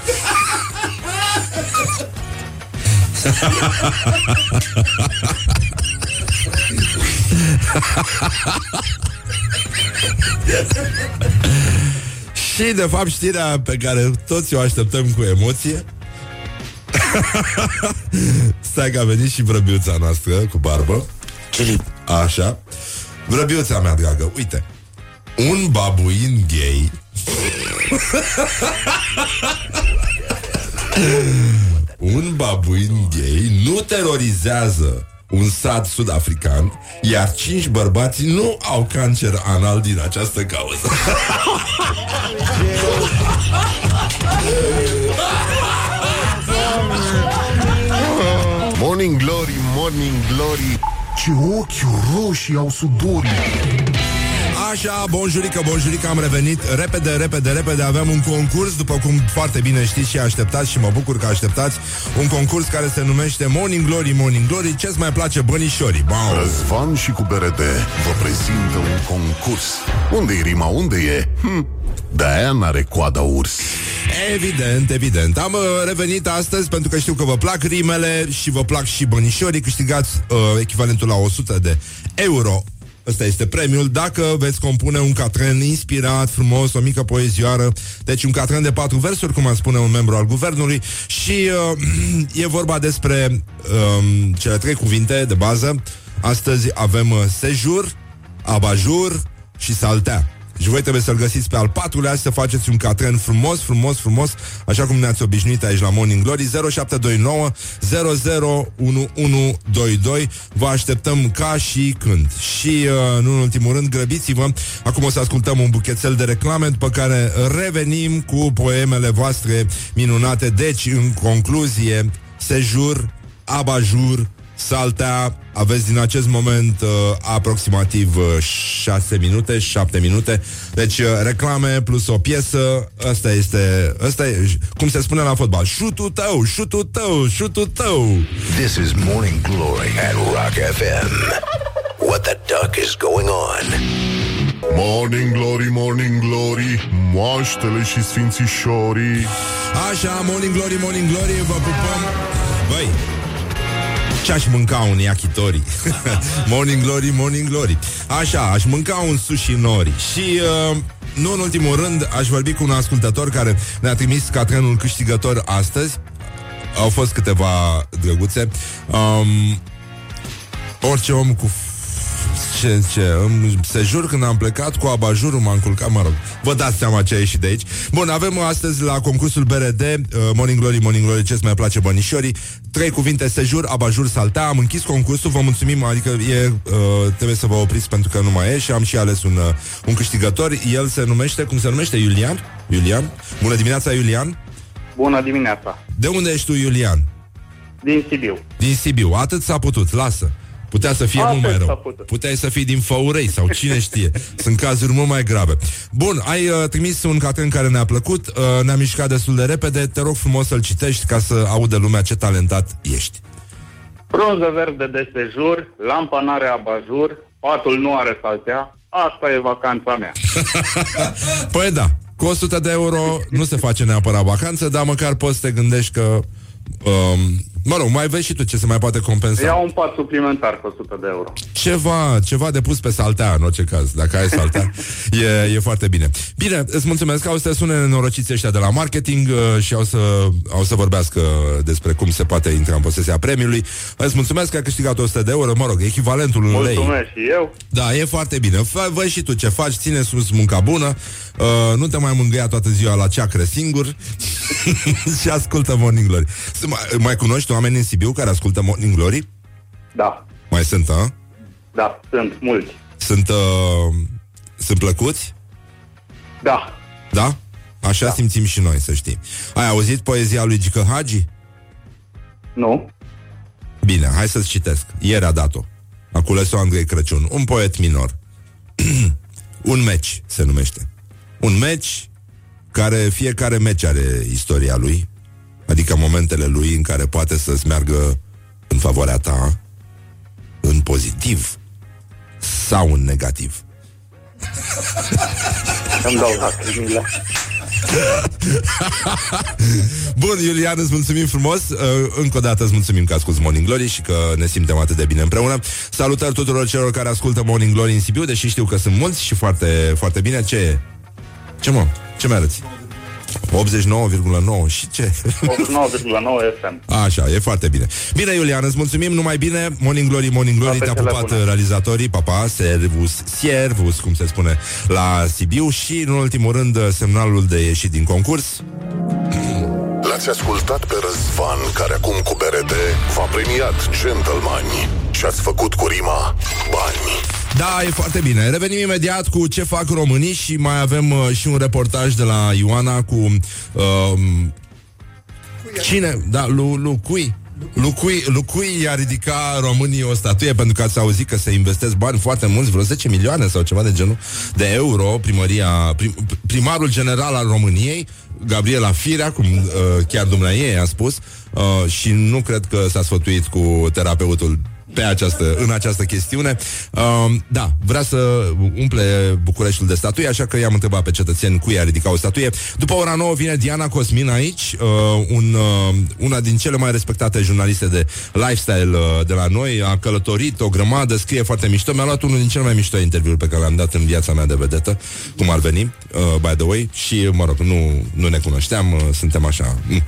[SPEAKER 2] Și, de fapt, știrea pe care toți o așteptăm cu emoție Stai că a venit și vrăbiuța noastră cu barbă.
[SPEAKER 1] Filip,
[SPEAKER 2] Așa. Vrăbiuța mea dragă, uite Un babuin gay. Un babuin gay nu terorizează un sat sud-african, iar cinci bărbați nu au cancer anal din această cauză.
[SPEAKER 1] Morning Glory, Morning Glory. Ce ochi roșii au sudorii
[SPEAKER 2] Așa, bonjurică, bonjurică, am revenit Repede, repede, repede, aveam un concurs După cum foarte bine știți și așteptați Și mă bucur că așteptați Un concurs care se numește Morning Glory, Morning Glory Ce-ți mai place, bănișorii? Bau!
[SPEAKER 1] Răzvan și cu BRD vă prezintă un concurs unde e rima, unde e? Hm, de-aia n-are coada urs
[SPEAKER 2] Evident, evident. Am uh, revenit astăzi pentru că știu că vă plac rimele și vă plac și bănișorii. Câștigați uh, echivalentul la 100 de euro. Ăsta este premiul dacă veți compune un catren inspirat, frumos, o mică poezioară. Deci un catren de patru versuri, cum ar spune un membru al guvernului. Și uh, e vorba despre uh, cele trei cuvinte de bază. Astăzi avem uh, sejur, abajur și saltea. Și voi trebuie să-l găsiți pe al patrulea Să faceți un catren frumos, frumos, frumos Așa cum ne-ați obișnuit aici la Morning Glory 0729 001122 Vă așteptăm ca și când. Și, uh, nu în ultimul rând, grăbiți-vă. Acum o să ascultăm un buchețel de reclame După care revenim cu poemele voastre minunate. Deci, în concluzie, sejur, abajur Saltea, aveți din acest moment uh, aproximativ uh, 6 minute, 7 minute. Deci uh, reclame plus o piesă, asta este, asta e, cum se spune la fotbal, șutul tău, șutul tău, șutul tău.
[SPEAKER 1] This is Morning Glory at Rock FM What the duck is going on? Morning Glory, Morning Glory Moaștele și sfințișorii
[SPEAKER 2] Așa, Morning Glory, Morning Glory, vă pupăm. Băi, ce-aș mânca un yakitori? morning Glory, Morning Glory. Așa, aș mânca un sushi nori. Și... Uh, nu în ultimul rând, aș vorbi cu un ascultător care ne-a trimis catrenul câștigător astăzi. Au fost câteva drăguțe. Um, orice om cu ce, ce, îmi, se jur când am plecat cu abajurul m-am culcat, mă rog, vă dați seama ce a ieșit de aici. Bun, avem astăzi la concursul BRD, uh, Morning Glory, Morning Glory, ce-ți mai place bănișorii, trei cuvinte, sejur, abajur, saltea, am închis concursul, vă mulțumim, adică e, uh, trebuie să vă opriți pentru că nu mai e și am și ales un, uh, un câștigător, el se numește, cum se numește, Iulian? Iulian? Bună dimineața, Iulian!
[SPEAKER 4] Bună dimineața!
[SPEAKER 2] De unde ești tu, Iulian?
[SPEAKER 4] Din Sibiu.
[SPEAKER 2] Din Sibiu, atât s-a putut, lasă. Putea să fie
[SPEAKER 4] Atât
[SPEAKER 2] mult mai
[SPEAKER 4] s-a
[SPEAKER 2] rău.
[SPEAKER 4] putut.
[SPEAKER 2] Puteai să fii din Făurei sau cine știe. Sunt cazuri mult mai grave. Bun, ai uh, trimis un catren care ne-a plăcut, uh, ne-a mișcat destul de repede. Te rog frumos să-l citești ca să audă lumea ce talentat ești.
[SPEAKER 4] Frunză verde de sejur, lampa n-are abajur, patul nu are saltea, asta e vacanța mea.
[SPEAKER 2] Păi da, cu 100 de euro nu se face neapărat vacanță, dar măcar poți să te gândești că um, Mă rog, mai vezi și tu ce se mai poate compensa.
[SPEAKER 4] Iau un pat suplimentar cu 100 de euro.
[SPEAKER 2] Ceva, ceva de pus pe saltea, în orice caz. Dacă ai saltea, e, e foarte bine. Bine, îți mulțumesc. Au să te sune nenorociți ăștia de la marketing uh, și au să, au să vorbească despre cum se poate intra în posesia premiului. Îți mulțumesc că ai câștigat 100 de euro, mă rog, echivalentul în lei.
[SPEAKER 4] Mulțumesc și eu.
[SPEAKER 2] Da, e foarte bine. Fă, vă și tu ce faci, ține sus munca bună, uh, nu te mai mângâia toată ziua la ceacră singur și ascultă Morning Glory. Să Mai, mai cunoști oameni în Sibiu care ascultă Morning Glory?
[SPEAKER 4] Da,
[SPEAKER 2] Mai sunt, a?
[SPEAKER 4] da, sunt mulți.
[SPEAKER 2] Sunt, uh, sunt plăcuți?
[SPEAKER 4] Da,
[SPEAKER 2] Da? Așa da. simțim și noi, să știi. Ai auzit poezia lui Gică Hagi?
[SPEAKER 4] nu?
[SPEAKER 2] Bine, hai să-ți citesc. Ieri a dat-o. A cules-o Andrei Crăciun, un poet minor. un meci se numește. Un meci care fiecare meci are istoria lui, adică momentele lui în care poate să-ți meargă în favoarea ta, în pozitiv sau în negativ.
[SPEAKER 4] Îmi dau lacrimile.
[SPEAKER 2] Bun, Iulian, îți mulțumim frumos uh, Încă o dată îți mulțumim că asculti Morning Glory Și că ne simtem atât de bine împreună Salutări tuturor celor care ascultă Morning Glory în Sibiu Deși știu că sunt mulți și foarte, foarte bine Ce e? Ce mă? Ce mi arăți? 89,9 și ce?
[SPEAKER 4] 89,9 FM.
[SPEAKER 2] Așa, e foarte bine. Bine, Iulian, îți mulțumim, numai bine. Morning Glory, Morning Glory,
[SPEAKER 4] Toate
[SPEAKER 2] te-a
[SPEAKER 4] cele
[SPEAKER 2] pupat
[SPEAKER 4] bune.
[SPEAKER 2] realizatorii, papa, servus, servus, cum se spune, la Sibiu și, în ultimul rând, semnalul de ieșit din concurs.
[SPEAKER 1] L-ați ascultat pe Răzvan, care acum cu BRD v-a premiat gentlemani și ați făcut cu rima bani.
[SPEAKER 2] Da, e foarte bine. Revenim imediat cu ce fac românii și mai avem uh, și un reportaj de la Ioana cu... Uh, cine? Da, lu, lu, cui? Lucui, Lucui i-a ridicat Românii o statuie pentru că ați auzit că se investesc bani foarte mulți, vreo 10 milioane sau ceva de genul de euro, primăria, prim, primarul general al României, Gabriela Firea, cum uh, chiar dumneavoastră a spus, uh, și nu cred că s-a sfătuit cu terapeutul pe această, în această chestiune. Uh, da, vrea să umple Bucureștiul de statui, așa că i-am întrebat pe cetățeni cui a ridicat o statuie. După ora 9 vine Diana Cosmin aici, uh, un, uh, una din cele mai respectate jurnaliste de lifestyle uh, de la noi, a călătorit o grămadă, scrie foarte mișto. Mi-a luat unul din cele mai mișto interviuri pe care le-am dat în viața mea de vedetă, cum ar veni, uh, by the way, și, mă rog, nu, nu ne cunoșteam, uh, suntem așa, mm,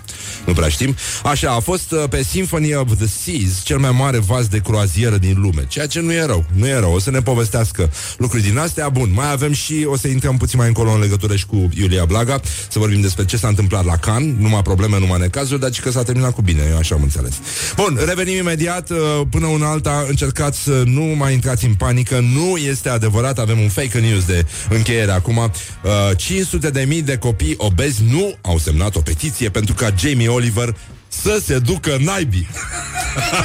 [SPEAKER 2] nu prea știm. Așa, a fost uh, pe Symphony of the Seas, cel mai mare vas de croazieră din lume, ceea ce nu e rău, nu e rău, o să ne povestească lucruri din astea. Bun, mai avem și, o să intrăm puțin mai încolo în legătură și cu Iulia Blaga, să vorbim despre ce s-a întâmplat la Can, numai probleme, numai necazuri, dar și că s-a terminat cu bine, eu așa am înțeles. Bun, revenim imediat, uh, până una alta, încercați să nu mai intrați în panică, nu este adevărat, avem un fake news de încheiere acum. Uh, 500 de mii de copii obezi nu au semnat o petiție pentru ca Jamie Oliver să se ducă naibii.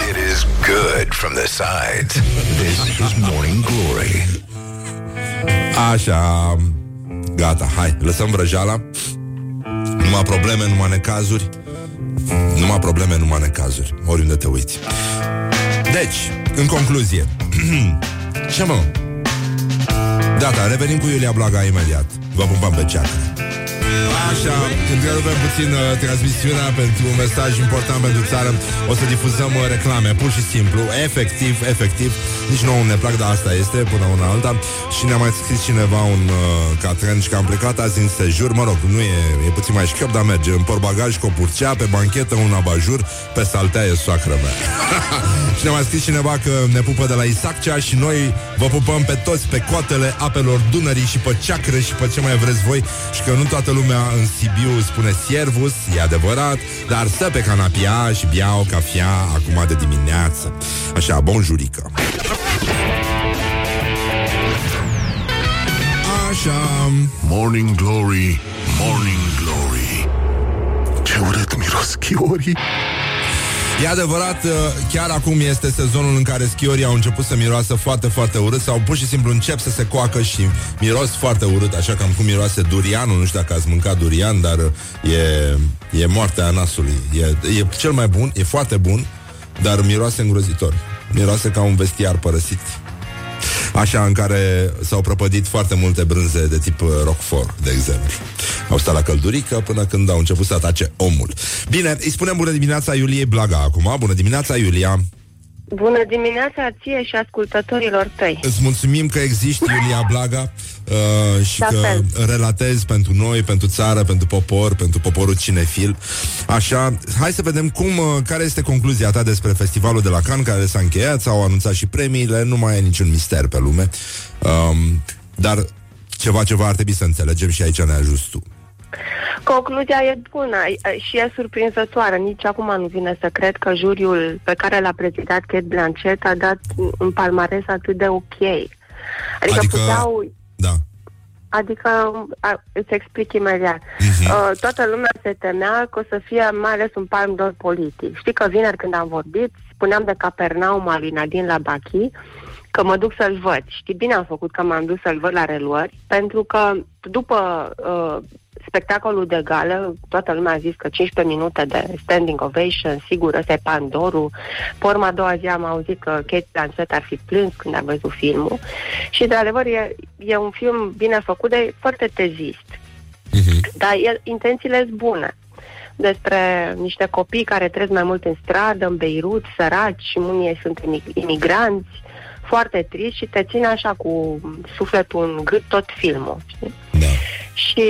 [SPEAKER 1] It is good from the sides. This is Morning Glory.
[SPEAKER 2] Așa, gata, hai, lăsăm vrăjeala. Numai probleme, numai necazuri. Numai probleme, numai necazuri. Oriunde te uiți. Deci, în concluzie. Ce mă? Gata, revenim cu Iulia Blaga imediat. Vă pupăm pe ceacră. Așa, întrerupem puțin uh, transmisiunea pentru un mesaj important pentru țară. O să difuzăm uh, reclame, pur și simplu, efectiv, efectiv. Nici nouă ne plac, dar asta este, până una alta. Și ne-a mai scris cineva un uh, catrenș și că am plecat azi în sejur. Mă rog, nu e, e puțin mai șchiop, dar merge. În portbagaj cu o purcea, pe banchetă un abajur, pe saltea e soacră mea. și ne-a mai scris cineva că ne pupă de la Isaccea și noi vă pupăm pe toți pe coatele apelor Dunării și pe ceacră și pe ce mai vreți voi și că nu toată lumea în Sibiu spune servus, e adevărat, dar stă pe canapia și bea o cafea acum de dimineață. Așa, bonjurică. Așa,
[SPEAKER 1] Morning Glory, Morning Glory. Ce urât miros chiorii.
[SPEAKER 2] E adevărat, uh, chiar acum este sezonul în care schiorii au început să miroasă foarte, foarte urât sau pur și simplu încep să se coacă și miros foarte urât, așa cam cum miroase durianul. Nu știu dacă ați mâncat durian, dar uh, e, e moartea nasului. E, e cel mai bun, e foarte bun, dar miroase îngrozitor. Miroase ca un vestiar părăsit. Așa, în care s-au prăpădit foarte multe brânze de tip uh, Roquefort, de exemplu. Au stat la căldurică până când au început să atace omul. Bine, îi spunem bună dimineața Iuliei Blaga acum. Bună dimineața, Iulia!
[SPEAKER 5] Bună dimineața ție și ascultătorilor tăi.
[SPEAKER 2] Îți mulțumim că existi, Iulia Blaga, uh, și
[SPEAKER 5] La
[SPEAKER 2] că
[SPEAKER 5] fel.
[SPEAKER 2] relatezi pentru noi, pentru țară, pentru popor, pentru poporul cinefil. Așa, hai să vedem cum, uh, care este concluzia ta despre festivalul de la Cannes, care s-a încheiat, s-au anunțat și premiile, nu mai e niciun mister pe lume. Um, dar ceva, ceva ar trebui să înțelegem și aici ne ajuți tu.
[SPEAKER 5] Concluzia e bună e- și e surprinzătoare. Nici acum nu vine să cred că juriul pe care l-a prezidat Kate Blanchett a dat un palmares atât de ok. Adică,
[SPEAKER 2] Adică-
[SPEAKER 5] puteau...
[SPEAKER 2] Da.
[SPEAKER 5] Adică, a, îți explic imediat.
[SPEAKER 2] Mhm.
[SPEAKER 5] Uh, toată lumea se temea că o să fie mai ales un palm d'or politic. Știi că vineri când am vorbit, spuneam de Capernaum al lui Nadine la Bachi, că mă duc să-l văd. Știi, bine am făcut că m-am dus să-l văd la reluări, pentru că după uh, spectacolul de gală, toată lumea a zis că 15 minute de standing ovation, sigur, ăsta e Pandorul. Pe urma a doua zi am auzit că Kate Blanchett ar fi plâns când a văzut filmul. Și, de adevăr, e, e un film bine făcut, de foarte tezist. Dar el, intențiile sunt bune despre niște copii care trăiesc mai mult în stradă, în Beirut, săraci, și unii ei sunt imig- imigranți, foarte trist și te ține așa cu sufletul în gât tot filmul. Știi?
[SPEAKER 2] Da.
[SPEAKER 5] Și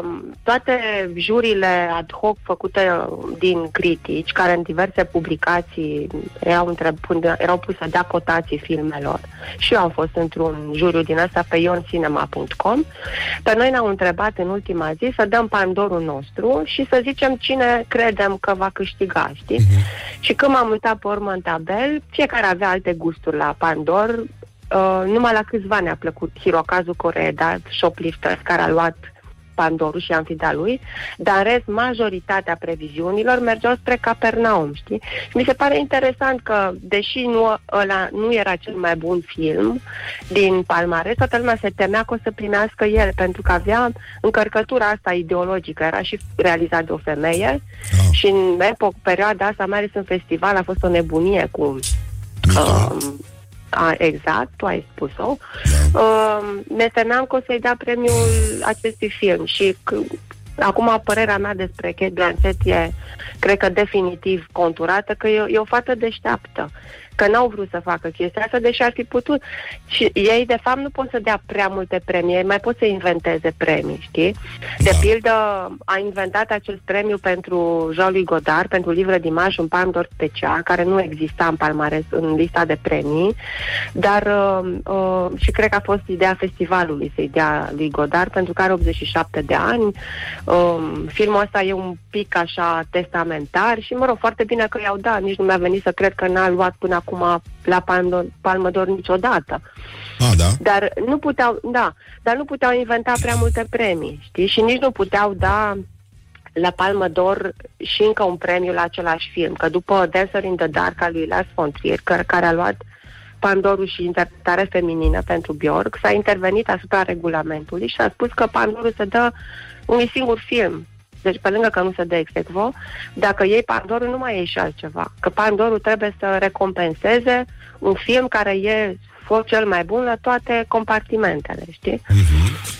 [SPEAKER 5] um, toate jurile ad hoc făcute uh, din critici, care în diverse publicații erau, întreb, punde- erau puse să dea cotații filmelor, și eu am fost într-un juriu din asta pe ioncinema.com, pe noi ne-au întrebat în ultima zi să dăm pandorul nostru și să zicem cine credem că va câștiga, știi? Și când m-am uitat pe urmă în tabel, fiecare avea alte gusturi la Pandor, Uh, numai la câțiva ne-a plăcut Hirokazu Koreeda, shoplifters, care a luat Pandorul și amfida lui, dar în rest, majoritatea previziunilor mergeau spre Capernaum, știi? Și mi se pare interesant că, deși nu, ăla nu era cel mai bun film din palmares, toată lumea se temea că o să primească el, pentru că avea încărcătura asta ideologică, era și realizat de o femeie
[SPEAKER 2] Ah.
[SPEAKER 5] și în epocă, perioada asta, mai ales în festival, a fost o nebunie cu Um, a, exact, tu ai spus-o.
[SPEAKER 2] Da.
[SPEAKER 5] Um, ne temeam că o să-i dea premiul acestui film și c- acum părerea mea despre Kate Blanchett e, cred că definitiv conturată, că e, e o fată deșteaptă că n-au vrut să facă chestia asta, deși ar fi putut. Și ei, de fapt, nu pot să dea prea multe premii, ei mai pot să inventeze premii, știi? De
[SPEAKER 2] Da.
[SPEAKER 5] pildă, a inventat acest premiu pentru Jean-Louis Godard, pentru livră de imaj, un palm d'or special, care nu exista în palmares, în lista de premii, dar uh, uh, și cred că a fost ideea festivalului să-i dea lui Godard, pentru că are 87 de ani. Uh, filmul ăsta e un pic așa testamentar și, mă rog, foarte bine că i-au dat. Nici nu mi-a venit să cred că n-a luat până acum la Palmă Palmă d'Or niciodată.
[SPEAKER 2] Ah, da?
[SPEAKER 5] Dar nu puteau, da, dar nu puteau inventa prea multe premii, știi? Și nici nu puteau da la Palmă d'Or și încă un premiu la același film, că după Dancer in the Dark al lui Lars von Trier, care, care a luat Pandorul și interpretare feminină pentru Bjork, s-a intervenit asupra regulamentului și a spus că Pandorul se dă unui singur film. Deci, pe lângă că nu se dă ex aequo, dacă iei Pandorul, nu mai iei și altceva. Că Pandorul trebuie să recompenseze un film care e fost cel mai bun la toate compartimentele, știi?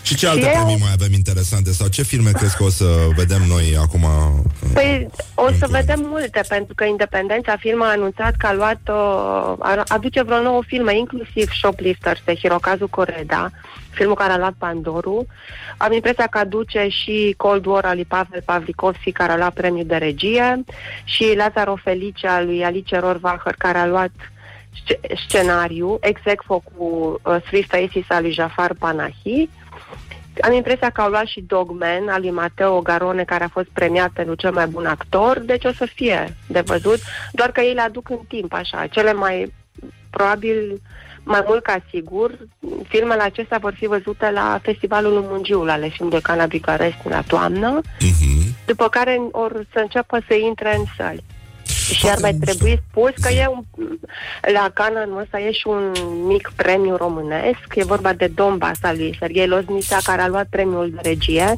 [SPEAKER 2] Și ce alte
[SPEAKER 5] Și eu-
[SPEAKER 2] premii mai avem interesante? Sau ce filme crezi că o să vedem noi acum? uh,
[SPEAKER 5] Păi o
[SPEAKER 2] în
[SPEAKER 5] să
[SPEAKER 2] plan?
[SPEAKER 5] vedem multe, pentru că Independența Film a anunțat că a luat, uh, a- aduce vreo nouă filme, inclusiv Shoplifters de Hirokazu Koreda, filmul care a luat Pandoru. Am impresia că aduce și Cold War al lui Pavel Pavlikovski, care a luat premiul de regie, și Lazaro Felice al lui Alice Rohrwacher, care a luat sce- scenariu, ex aequo cu uh, Three Faces al lui Jafar Panahi. Am impresia că au luat și Dogman al lui Matteo Garone, care a fost premiat pentru cel mai bun actor, deci o să fie de văzut, doar că ei le aduc în timp, așa. Cele mai, probabil, mai mult ca sigur, filmele acestea vor fi văzute la Festivalul Mungiul ale filmului de Cana Bucarest la toamnă,
[SPEAKER 2] Mhm.
[SPEAKER 5] după care or să înceapă să intre în săli. Și
[SPEAKER 2] Foarte
[SPEAKER 5] ar mai
[SPEAKER 2] mișto.
[SPEAKER 5] trebui spus că e un, la Canon ăsta e și un mic premiu românesc. E vorba de Donbass al lui Serghei Loznița, care a luat premiul de regie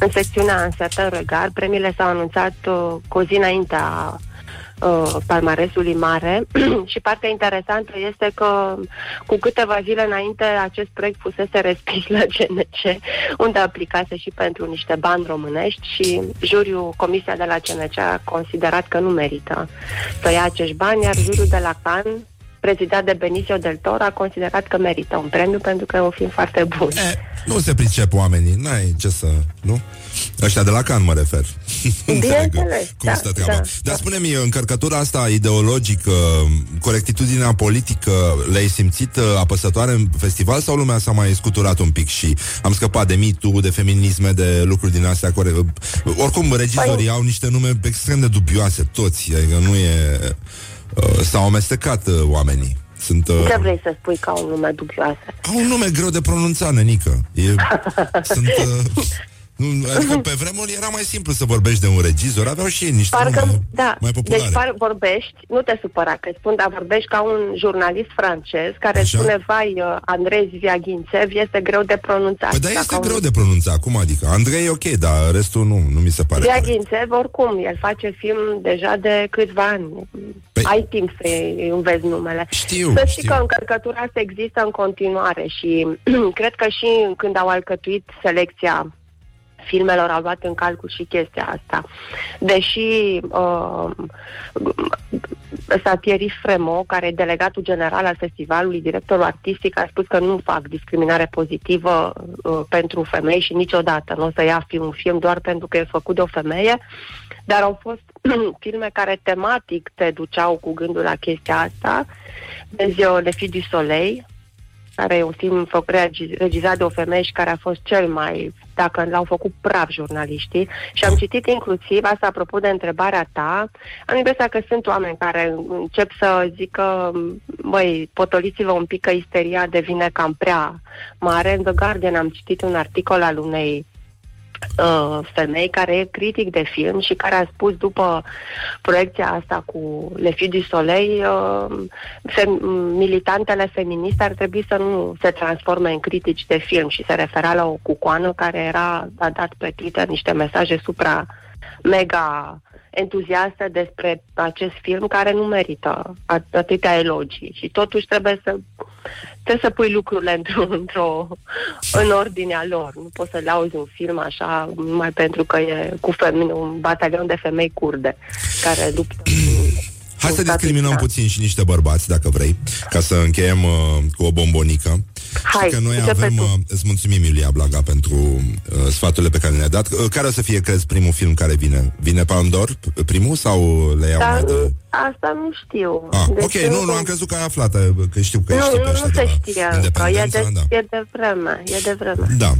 [SPEAKER 5] în secțiunea în certain regard. Premiile s-au anunțat uh, cu o zi înainte a uh, palmaresului mare. Și partea interesantă este că cu câteva zile înainte acest proiect fusese respins la CNC, unde aplicase și pentru niște bani românești și juriul, comisia de la CNC a considerat că nu merită să ia acești bani, iar juriul de la Cannes prezidat de Benicio del Toro, a considerat că merită un premiu pentru că e un film foarte bun.
[SPEAKER 2] E, nu se pricep oamenii, n-ai ce să... Nu? Ăștia de la Can mă refer. Înțeleg
[SPEAKER 5] Bineînțeles,
[SPEAKER 2] Cum
[SPEAKER 5] da,
[SPEAKER 2] stă treaba.
[SPEAKER 5] da,
[SPEAKER 2] Dar
[SPEAKER 5] da.
[SPEAKER 2] spune-mi, încărcătura asta ideologică, corectitudinea politică, le-ai simțit uh, apăsătoare în festival sau lumea s-a mai scuturat un pic și am scăpat de mitu, de feminisme, de lucruri din astea? Core... Oricum, regizorii
[SPEAKER 5] Păi-
[SPEAKER 2] au niște nume extrem de dubioase, toți, adică nu e... Uh, s-au amestecat uh, oamenii. Sunt, uh,
[SPEAKER 5] Ce vrei să spui ca un nume dubioase?
[SPEAKER 2] au un nume greu de pronunțat, nenică. E, sunt... Uh, nu, adică pe vremuri era mai simplu să vorbești de un regizor, aveau și ei niște
[SPEAKER 5] Parcă,
[SPEAKER 2] nume
[SPEAKER 5] da,
[SPEAKER 2] mai populare.
[SPEAKER 5] deci par, vorbești, nu te supăra că spun, dar vorbești ca un jurnalist francez care
[SPEAKER 2] Așa.
[SPEAKER 5] spune, vai, uh, Andrei Zviaghințev este greu de pronunțat.
[SPEAKER 2] Păi da,
[SPEAKER 5] Dacă
[SPEAKER 2] este
[SPEAKER 5] un-
[SPEAKER 2] greu de pronunțat, cum adică? Andrei e ok, dar restul nu, nu mi se pare corect.
[SPEAKER 5] Zviaghințev, oricum, el face film deja de câțiva ani.
[SPEAKER 2] Păi-
[SPEAKER 5] Ai timp să-i înveți numele.
[SPEAKER 2] Știu,
[SPEAKER 5] Să știi
[SPEAKER 2] știu.
[SPEAKER 5] că încărcătura asta există în continuare și cred că și când au alcătuit selecția filmelor au luat în calcul și chestia asta. Deși uh, ăsta Thierry Fremo, care e delegatul general al festivalului, directorul artistic, a spus că nu fac discriminare pozitivă uh, pentru femei și niciodată nu o să ia fi un film doar pentru că e făcut de o femeie, dar au fost filme care tematic te duceau cu gândul la chestia asta. Vezi, eu, Le Filles du Soleil, care e un film făcut regi- regizat de o femeie și care a fost cel mai, dacă l-au făcut praf jurnaliștii. Și am citit inclusiv, asta apropo de întrebarea ta, am impresia că sunt oameni care încep să zică, băi, potoliți-vă un pic că isteria devine cam prea mare. În The Guardian am citit un articol al unei uh, femei care e critic de film și care a spus după proiecția asta cu Le Filles du Soleil, uh, fem- militantele feministe ar trebui să nu se transforme în critici de film și se refera la o cucoană care era a dat pe Twitter niște mesaje supra mega entuziastă despre acest film care nu merită at- atâtea elogii și totuși trebuie să trebuie să pui lucrurile într-o, într-o în ordinea lor. Nu poți să lauzi un film așa numai pentru că e cu femei, un batalion de femei curde care luptă.
[SPEAKER 2] Hai
[SPEAKER 5] cu
[SPEAKER 2] să
[SPEAKER 5] statul
[SPEAKER 2] discriminăm
[SPEAKER 5] islamic.
[SPEAKER 2] puțin și niște bărbați, dacă vrei, ca să încheiem uh, cu o bombonică.
[SPEAKER 5] Hai,
[SPEAKER 2] și că noi
[SPEAKER 5] începe
[SPEAKER 2] avem,
[SPEAKER 5] tu.
[SPEAKER 2] uh, îți mulțumim, Iulia Blaga, pentru uh, sfaturile pe care le-ai dat. Uh, care o să fie, crezi, primul film care vine? Vine Pandor, p- primul, sau le iau
[SPEAKER 5] Dar
[SPEAKER 2] mai de...
[SPEAKER 5] asta nu știu.
[SPEAKER 2] Ah,
[SPEAKER 5] Deci
[SPEAKER 2] ok, nu, nu, am crezut că ai aflat, uh, că știu că
[SPEAKER 5] nu,
[SPEAKER 2] știi pe
[SPEAKER 5] nu,
[SPEAKER 2] ăștia
[SPEAKER 5] nu
[SPEAKER 2] de
[SPEAKER 5] se
[SPEAKER 2] la
[SPEAKER 5] știe încă, e
[SPEAKER 2] Independența,
[SPEAKER 5] de,
[SPEAKER 2] da.
[SPEAKER 5] e de vreme, e de vreme.
[SPEAKER 2] Da.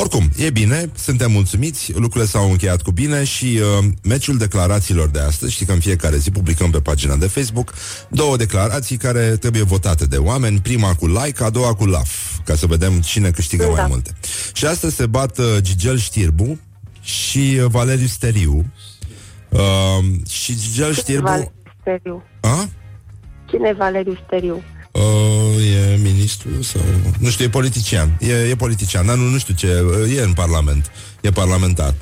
[SPEAKER 2] Oricum, e bine, suntem mulțumiți, lucrurile s-au încheiat cu bine și uh, meciul declarațiilor de astăzi, știi că în fiecare zi publicăm pe pagina de Facebook două declarații care trebuie votate de oameni, prima cu like, a doua cu love, ca să vedem cine câștigă
[SPEAKER 5] Da.
[SPEAKER 2] mai multe. Și astăzi se bat uh, Gigel Știrbu și uh, Valeriu Steriu. Uh, și Gigel Știrbu...
[SPEAKER 5] Valeriu Steriu.
[SPEAKER 2] A?
[SPEAKER 5] Cine e Valeriu Steriu?
[SPEAKER 2] Uh, e ministru sau... Nu știu, e politician. E, e politician, dar nu, nu știu ce... uh, E în Parlament. E parlamentar.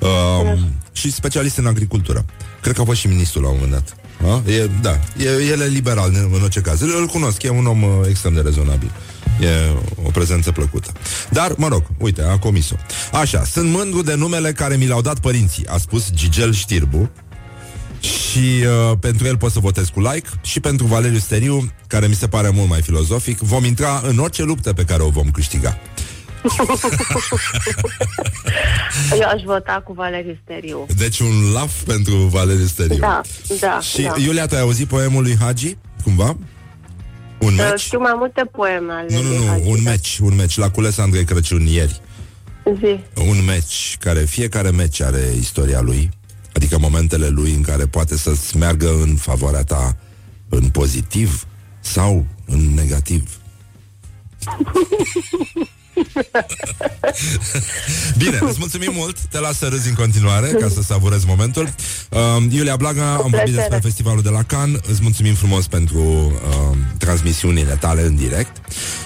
[SPEAKER 2] Uh, și specialist în agricultură. Cred că a fost și ministru la un moment dat. A? E, da, e, el e liberal în, în orice caz. Îl, îl cunosc, e un om uh, extrem de rezonabil. E o prezență plăcută. Dar, mă rog, uite, a comis-o. Așa, sunt mândru de numele care mi l-au dat părinții, a spus Gigel Știrbu, și uh, pentru el pot să votez cu like și pentru Valeriu Steriu, care mi se pare mult mai filozofic, vom intra în orice luptă pe care o vom câștiga.
[SPEAKER 5] Eu aș vota cu Valeriu Steriu.
[SPEAKER 2] Deci un laf pentru Valeriu Steriu.
[SPEAKER 5] Da, da,
[SPEAKER 2] Și
[SPEAKER 5] da.
[SPEAKER 2] Iulia, tu ai auzit poemul lui Hagi? Cumva? Un
[SPEAKER 5] Uh,
[SPEAKER 2] meci?
[SPEAKER 5] Știu mai multe poeme ale
[SPEAKER 2] Nu, nu,
[SPEAKER 5] lui
[SPEAKER 2] nu,
[SPEAKER 5] Hagi,
[SPEAKER 2] un
[SPEAKER 5] da.
[SPEAKER 2] meci, un meci. L-a cules Andrei Crăciun ieri.
[SPEAKER 5] Zi.
[SPEAKER 2] Un meci care, fiecare meci are istoria lui, adică momentele lui în care poate să-ți meargă în favoarea ta în pozitiv sau în negativ. Bine, îți mulțumim mult Te las să râzi în continuare Ca să savurezi momentul uh, Iulia Blaga, am vorbit
[SPEAKER 5] plăcere.
[SPEAKER 2] despre festivalul de la Cannes Îți mulțumim frumos pentru uh, Transmisiunile tale în direct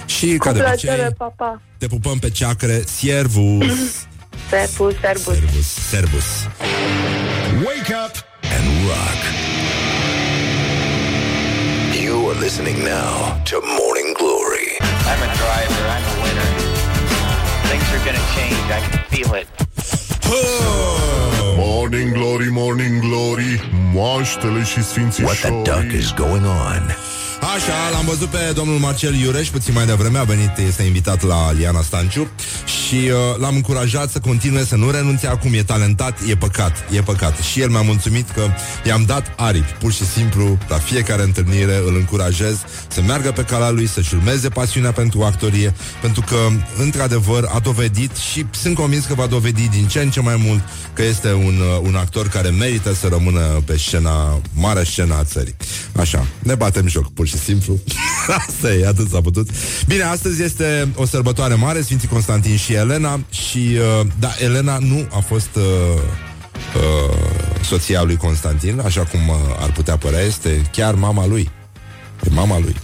[SPEAKER 2] Și ca
[SPEAKER 5] Cu
[SPEAKER 2] de
[SPEAKER 5] plăcere,
[SPEAKER 2] obicei
[SPEAKER 5] papa.
[SPEAKER 2] Te pupăm pe ceacre Siervus
[SPEAKER 5] Servus, servus.
[SPEAKER 2] Servus, servus
[SPEAKER 1] Wake up and rock. You're listening now to Morning Glory.
[SPEAKER 6] I'm a driver. I'm a winner. Things are going to change. I can feel it. Oh.
[SPEAKER 1] Morning Glory, Morning Glory, moaștele și sfințișorii. What the duck is going on?
[SPEAKER 2] Așa, l-am văzut pe domnul Marcel Iureș Puțin mai devreme a venit, este invitat la Liana Stanciu Și uh, l-am încurajat să continue Să nu renunțe acum, e talentat E păcat, e păcat. Și el mi-a mulțumit că i-am dat aripi Pur și simplu, la fiecare întâlnire îl încurajez Să meargă pe calea lui Să-și urmeze pasiunea pentru actorie Pentru că, într-adevăr, a dovedit Și sunt convins că va dovedi din ce în ce mai mult Că este un, uh, un actor care merită Să rămână pe scena Marea scena a țării. Așa, ne batem joc, pur și simplu. Asta e, atât s-a putut. Bine, astăzi este o sărbătoare mare Sfinții Constantin și Elena Și, uh, da, Elena nu a fost uh, uh, Soția lui Constantin Așa cum uh, ar putea părea Este chiar mama lui. E mama lui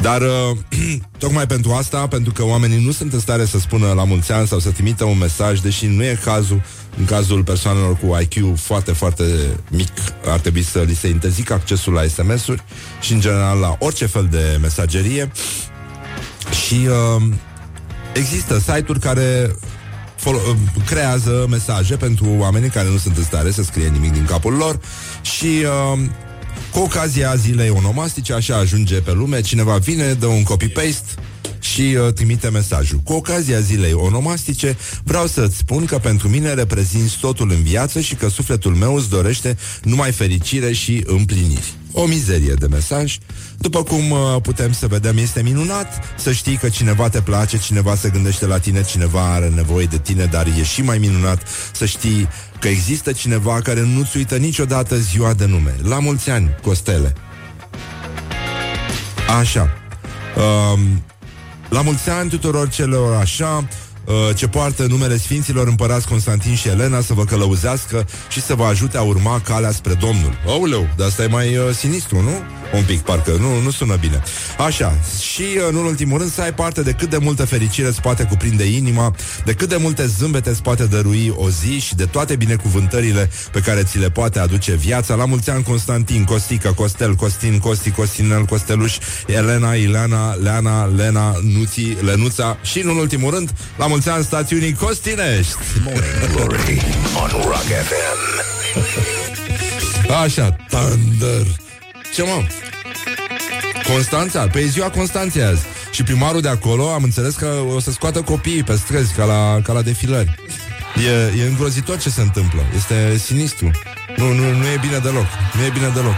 [SPEAKER 2] dar uh, tocmai pentru asta, pentru că oamenii nu sunt în stare să spună la mulți ani sau să trimită un mesaj, deși nu e cazul, în cazul persoanelor cu IQ foarte, foarte mic, ar trebui să li se interzică accesul la SMS-uri și, în general, la orice fel de mesagerie. Și uh, există site-uri care folo- uh, creează mesaje pentru oamenii care nu sunt în stare să scrie nimic din capul lor și uh, cu ocazia zilei onomastice, așa ajunge pe lume, cineva vine, dă un copy-paste și uh, trimite mesajul. Cu ocazia zilei onomastice, vreau să-ți spun că pentru mine reprezinți totul în viață și că sufletul meu îți dorește numai fericire și împliniri. O mizerie de mesaj. După cum uh, putem să vedem, este minunat să știi că cineva te place, cineva se gândește la tine, cineva are nevoie de tine, dar e și mai minunat să știi că există cineva care nu-ți uită niciodată ziua de nume. La mulți ani, Costele. Așa. Um, la mulți ani tuturor celor așa uh, ce poartă numele Sfinților Împărați Constantin și Elena să vă călăuzească și să vă ajute a urma calea spre Domnul. Aoleu, dar asta e mai uh, sinistru, nu? Un pic, parcă, nu, nu sună bine. Așa, și uh, în ultimul rând să ai parte de cât de multă fericire îți poate cuprinde inima, de cât de multe zâmbete îți poate dărui o zi și de toate binecuvântările pe care ți le poate aduce viața. La mulți ani Constantin, Costică, Costel, Costin, Costi, Costinel, Costeluș, Elena, Ileana, Leana, Lena, Nuții, Lenuța și, în ultimul rând, la mulți ani stațiunii Costinești.
[SPEAKER 1] Morning Glory on Rock FM.
[SPEAKER 2] Așa, Thunder. Ce mă? Constanța, pe e ziua Constanței azi. Și primarul de acolo am înțeles că o să scoată copiii pe străzi Ca la, ca la defilări. E, e îngrozitor ce se întâmplă. Este sinistru. Nu, nu, nu e bine deloc. Nu e bine deloc.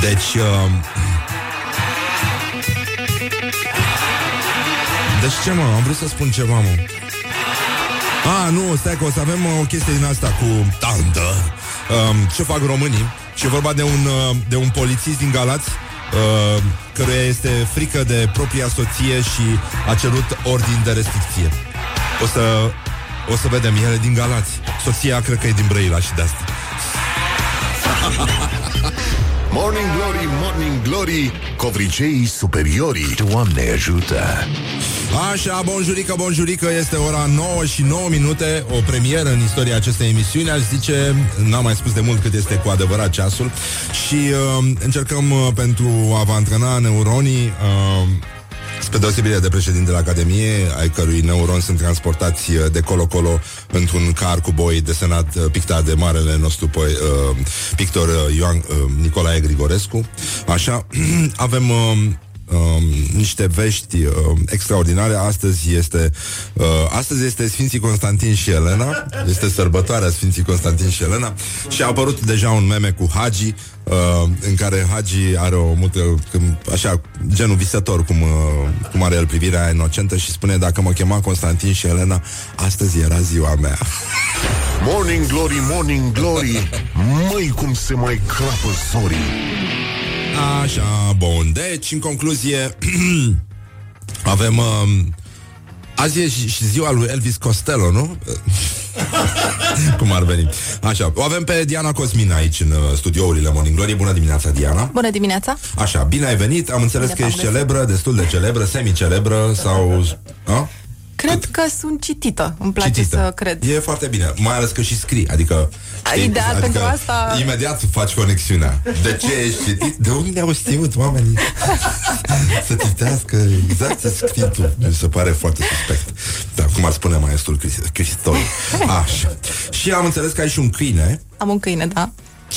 [SPEAKER 2] Deci uh, Deci ce mă, am vrut să spun ceva mă. Ah, nu, stai că o să avem uh, o chestie din asta cu Thunder um, Ce fac românii Și e vorba de un, uh, de un polițist din Galați uh, Căruia este frică de propria soție Și a cerut ordin de restricție. O să, o să vedem, ele din Galați. Soția cred că e din Brăila și de asta.
[SPEAKER 1] Morning Glory, Morning Glory, covriceii superiorii.
[SPEAKER 2] Doamne ajută Așa, bonjurică, bonjurică Este ora 9 și 9 minute O premieră în istoria acestei emisiuni Aș zice, n-am mai spus de mult cât este cu adevărat ceasul Și uh, încercăm uh, pentru a vă antrena neuronii uh, Spre deosebire de președintele Academiei, ai cărui neuroni sunt transportați uh, de colo-colo într-un car cu boi desenat, uh, pictat de marele nostru po- uh, pictor uh, Ioan uh, Nicolae Grigorescu. Așa, avem... Uh, um, niște vești uh, extraordinare. Astăzi este uh, astăzi este Sfinții Constantin și Elena. Este sărbătoarea Sfinții Constantin și Elena și a apărut deja un meme cu Hagi uh, în care Hagi are o mută cum, așa, genul visător cum, uh, cum are el privirea inocentă și spune dacă mă chema Constantin și Elena, astăzi era ziua mea.
[SPEAKER 1] Morning Glory, Morning Glory, măi cum se mai crapă sorii.
[SPEAKER 2] Așa, bun. Deci, în concluzie, avem... Uh, azi e și, și ziua lui Elvis Costello, nu? Cum ar veni. Așa, o avem pe Diana Cosmin aici în uh, studiourile Morning Glory. Bună dimineața, Diana.
[SPEAKER 7] Bună dimineața!
[SPEAKER 2] Așa, bine ai venit. Am înțeles
[SPEAKER 7] Bine
[SPEAKER 2] că ești
[SPEAKER 7] v-am găsit.
[SPEAKER 2] celebră, destul de celebră, semi-celebră sau... A?
[SPEAKER 7] Cred Cred că sunt citită. Îmi place
[SPEAKER 2] Citită.
[SPEAKER 7] să cred.
[SPEAKER 2] E foarte bine, mai ales că și scrii, adică...
[SPEAKER 7] Ideal, pentru asta-
[SPEAKER 2] Imediat faci conexiunea. De ce ești citit? De unde au știut oamenii să citească exact ce scrii tu? Mi se pare foarte suspect. Da, cum ar spune maestrul Cris- Cristoi. Așa. Și am înțeles că ai și un câine
[SPEAKER 7] Am un câine, da.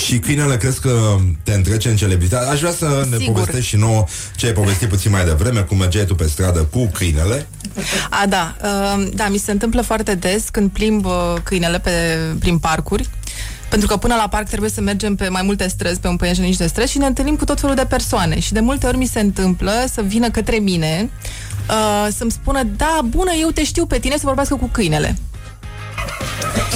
[SPEAKER 2] și câinele crezi că te întrece în celebritate. Aș vrea să ne
[SPEAKER 7] Sigur.
[SPEAKER 2] povestești și nouă ce ai povestit puțin mai devreme, cum mergeai tu pe stradă cu câinele.
[SPEAKER 7] A, da. Uh, da, mi se întâmplă foarte des când plimb uh, câinele pe, prin parcuri. Pentru că până la parc trebuie să mergem pe mai multe străzi, pe un păienjeniș de străzi și ne întâlnim cu tot felul de persoane. Și de multe ori mi se întâmplă să vină către mine uh, să-mi spună, da, bună, eu te știu pe tine să vorbească cu câinele.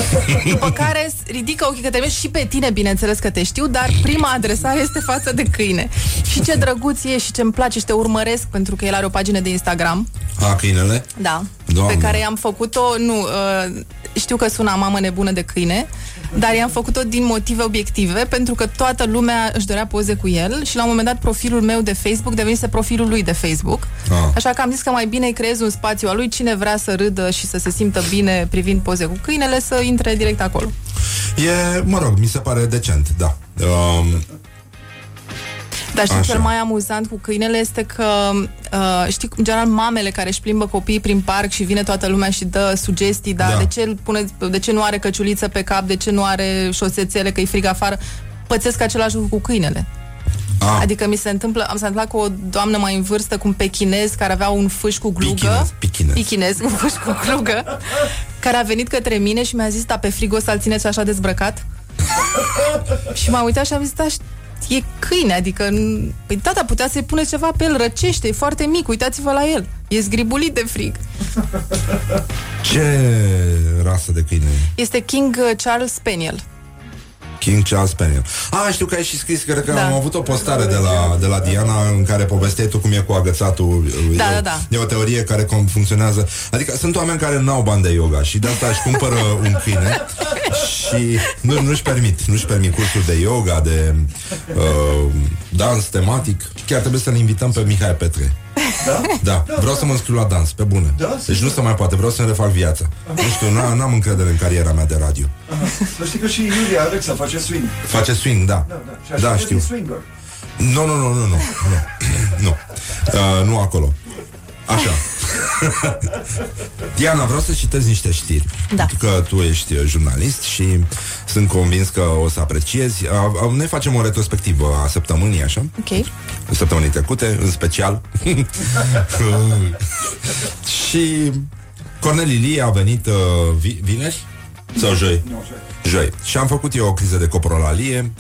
[SPEAKER 7] După care s- ridică ochii către mine și pe tine, bineînțeles că te știu, dar prima adresare este față de câine. Și ce drăguț e și ce-mi place și te urmăresc pentru că el are o pagină de Instagram.
[SPEAKER 2] A, câinele?
[SPEAKER 7] Da.
[SPEAKER 2] Doamne.
[SPEAKER 7] Pe care i-am făcut-o, nu, uh, știu că sună mamă nebună de câine, dar i-am făcut-o din motive obiective, pentru că toată lumea își dorea poze cu el și la un moment dat profilul meu de Facebook devenise profilul lui de Facebook.
[SPEAKER 2] Ah.
[SPEAKER 7] Așa că am zis că mai bine îi creez un spațiu al lui, cine vrea să râdă și să se simtă bine privind poze cu câinele, să intre direct acolo.
[SPEAKER 2] E, mă rog, mi se pare decent, da. Um,
[SPEAKER 7] Dar știi
[SPEAKER 2] Așa.
[SPEAKER 7] cel mai amuzant cu câinele este că, uh, știi, în general, mamele care își plimbă copiii prin parc și vine toată lumea și dă sugestii, dar
[SPEAKER 2] Da.
[SPEAKER 7] de, ce îl pune, de ce nu are căciuliță pe cap, de ce nu are șosețele, că e frig afară, pățesc același lucru cu câinele.
[SPEAKER 2] a,
[SPEAKER 7] Adică mi se întâmplă, am se întâmplat cu o doamnă mai în vârstă, cu un pechinez care avea un fâș cu glugă.
[SPEAKER 2] Pichinez, pichinez.
[SPEAKER 7] Pichinez, un fâș cu glugă, care a venit către mine și mi-a zis, da, pe frigo să-l țineți așa dezbrăcat? și m-am uitat și am zis, da, ș- e câine, adică, n- păi tata, putea să-i pune ceva pe el, răcește, e foarte mic, uitați-vă la el. E zgribulit de frig.
[SPEAKER 2] ce rasă de câine e?
[SPEAKER 7] Este King uh, Charles Spaniel.
[SPEAKER 2] King Charles Spaniel. A, știu că ai și scris, cred că
[SPEAKER 7] Da.
[SPEAKER 2] am avut o postare de la, de la Diana în care povesteai tu cum e cu agățatul.
[SPEAKER 7] Da,
[SPEAKER 2] e,
[SPEAKER 7] da, da.
[SPEAKER 2] E o teorie care cum funcționează. Adică sunt oameni care n-au bani de yoga și de asta își cumpără un câine și nu, nu-și permit, nu-și permit cursuri de yoga, de uh, dans tematic. Chiar trebuie să ne invităm pe Mihai Petre.
[SPEAKER 8] Da?
[SPEAKER 2] Da, vreau să mă înscriu la dans, pe bune.
[SPEAKER 8] Da?
[SPEAKER 2] Deci nu se mai poate, vreau să-mi refac viața. Nu știu, n- n-am încredere în cariera mea de radio.
[SPEAKER 8] Să știi că și Iulia Alexa face swing.
[SPEAKER 2] Face swing, da.
[SPEAKER 8] Da, da. Și
[SPEAKER 2] Da,
[SPEAKER 8] așa
[SPEAKER 2] știu.
[SPEAKER 8] swinger.
[SPEAKER 2] Nu, nu, nu, nu, nu. Nu, nu. Uh, nu acolo. Așa. Diana, vreau să citez niște știri.
[SPEAKER 7] Da.
[SPEAKER 2] Pentru că tu ești uh, jurnalist și sunt convins că o să apreciezi. Uh, uh, ne facem o retrospectivă a săptămânii, așa?
[SPEAKER 7] Ok.
[SPEAKER 2] Săptămânii trecute, în special. și Cornel Ilie a venit uh, vi- vineri? Sau joi? Joi. Și am făcut eu o criză de coprolalie.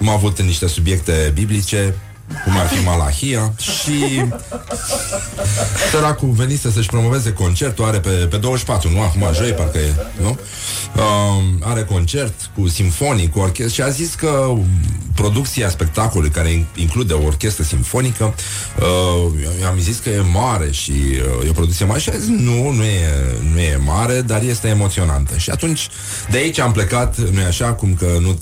[SPEAKER 2] Am avut niște subiecte biblice, cum ar fi Malahia și săracul venise să-și promoveze concertul, are pe, pe 24, nu acum, joi parcă e, nu? Um, are concert cu simfonii, cu orchestră și a zis că producția spectacolului, care in- include o orchestră simfonică, uh, i-am zis că e mare și uh, e o producție mare și a zis nu, nu e, nu e mare, dar este emoționantă. Și atunci, de aici am plecat, nu e așa, cum că nu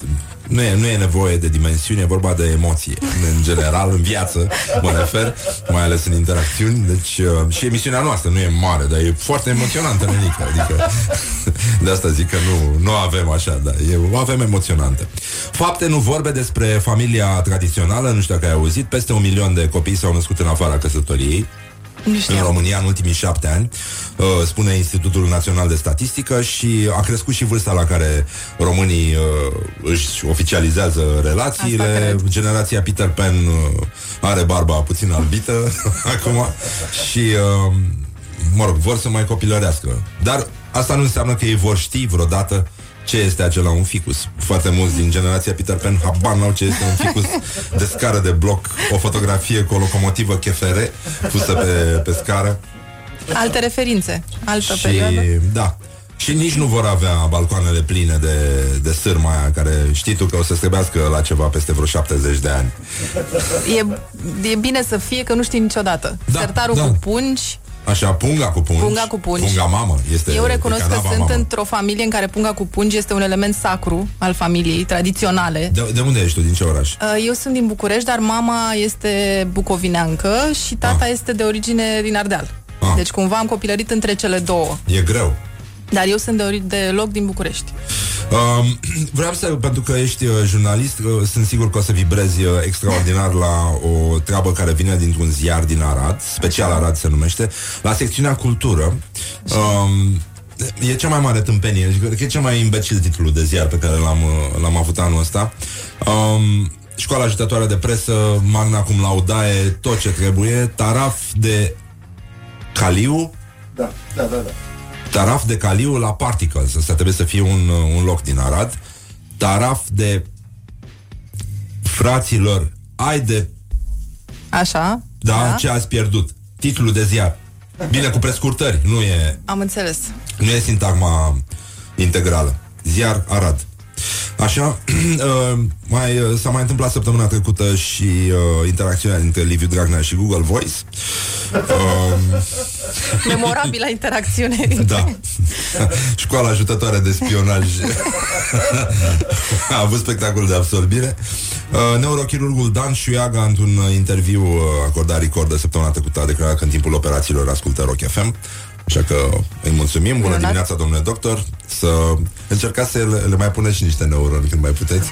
[SPEAKER 2] nu e, nu e nevoie de dimensiune, e vorba de emoție. În general, în viață, mă refer, mai ales în interacțiuni. Deci, uh, și emisiunea noastră nu e mare, dar e foarte emoționantă, nenică. Adică, de asta zic că nu, nu avem așa, dar e, o avem emoționantă. Fapte, nu vorbe despre familia tradițională, nu știu dacă ai auzit, peste un milion de copii s-au născut în afara căsătoriei
[SPEAKER 7] Nu
[SPEAKER 2] în
[SPEAKER 7] știam.
[SPEAKER 2] România în ultimii șapte ani, uh, spune Institutul Național de Statistică și a crescut și vârsta la care românii uh, își oficializează
[SPEAKER 7] Asta
[SPEAKER 2] relațiile.
[SPEAKER 7] cred.
[SPEAKER 2] Generația Peter Pan uh, are barba puțin albită acum și, uh, mă rog, vor să mai copilărească. Dar asta nu înseamnă că ei vor ști vreodată ce este acela un ficus. Foarte mulți din generația Peter Pan habar n-au ce este un ficus de scară de bloc, o fotografie cu o locomotivă KFR pusă pe, pe scară.
[SPEAKER 7] Alte referințe, altă
[SPEAKER 2] Și,
[SPEAKER 7] perioadă.
[SPEAKER 2] da. Și nici nu vor avea balcoanele pline de, de sârma aia care știi tu că o să trebuiască la ceva peste vreo 70 de ani.
[SPEAKER 7] E, e bine să fie că nu știi niciodată.
[SPEAKER 2] Da,
[SPEAKER 7] Sertarul
[SPEAKER 2] da.
[SPEAKER 7] cu pungi.
[SPEAKER 2] Așa, punga cu pungi.
[SPEAKER 7] Punga cu pungi.
[SPEAKER 2] Punga mamă. Este
[SPEAKER 7] Eu recunosc că
[SPEAKER 2] canava
[SPEAKER 7] sunt
[SPEAKER 2] mamă.
[SPEAKER 7] într-o familie în care punga cu pungi este un element sacru al familiei, tradiționale.
[SPEAKER 2] De, de unde ești tu? Din ce oraș?
[SPEAKER 7] Uh, Eu sunt din București, dar mama este bucovineancă și tata
[SPEAKER 2] Ah.
[SPEAKER 7] este de origine din Ardeal.
[SPEAKER 2] Ah.
[SPEAKER 7] Deci cumva am copilărit între cele două.
[SPEAKER 2] E greu.
[SPEAKER 7] Dar eu sunt de, ori- de loc din București.
[SPEAKER 2] Um, vreau să, pentru că ești uh, jurnalist, uh, sunt sigur că o să vibrezi uh, extraordinar la o treabă care vine dintr-un ziar din Arad, special Arad se numește, la secțiunea cultură. Um, e cea mai mare tâmpenie, cred că e cel mai imbecil titlu de ziar pe care l-am, uh, l-am avut anul ăsta. Um, școala ajutătoare de presă, magna cum laudae, tot ce trebuie, taraf de Caliu,
[SPEAKER 8] Da, da, da, da.
[SPEAKER 2] Taraf de Caliu la Particles. Asta trebuie să fie un, uh, un loc din Arad. Taraf de fraților. Ai de...
[SPEAKER 7] Așa?
[SPEAKER 2] Da, da, ce ați pierdut. Titlul de ziar. Bine, cu prescurtări. Nu e,
[SPEAKER 7] Am înțeles.
[SPEAKER 2] nu e sintagma integrală. Ziar Arad. Așa, uh, mai, uh, s-a mai întâmplat săptămâna trecută și uh, interacțiunea dintre Liviu Dragnea și Google Voice. Uh,
[SPEAKER 7] Memorabilă interacțiune.
[SPEAKER 2] Da. Școala ajutătoare de spionaj a avut spectacol de absorbire. Uh, neurochirurgul Dan Șuiaga, într-un uh, interviu uh, acordat record de săptămâna trecută, a declarat că în timpul operațiilor ascultă Rock FM. Așa că îi mulțumim. Bună
[SPEAKER 7] Minunat.
[SPEAKER 2] dimineața, domnule doctor. Să încercați să le, le mai puneți și niște neuroni când mai puteți.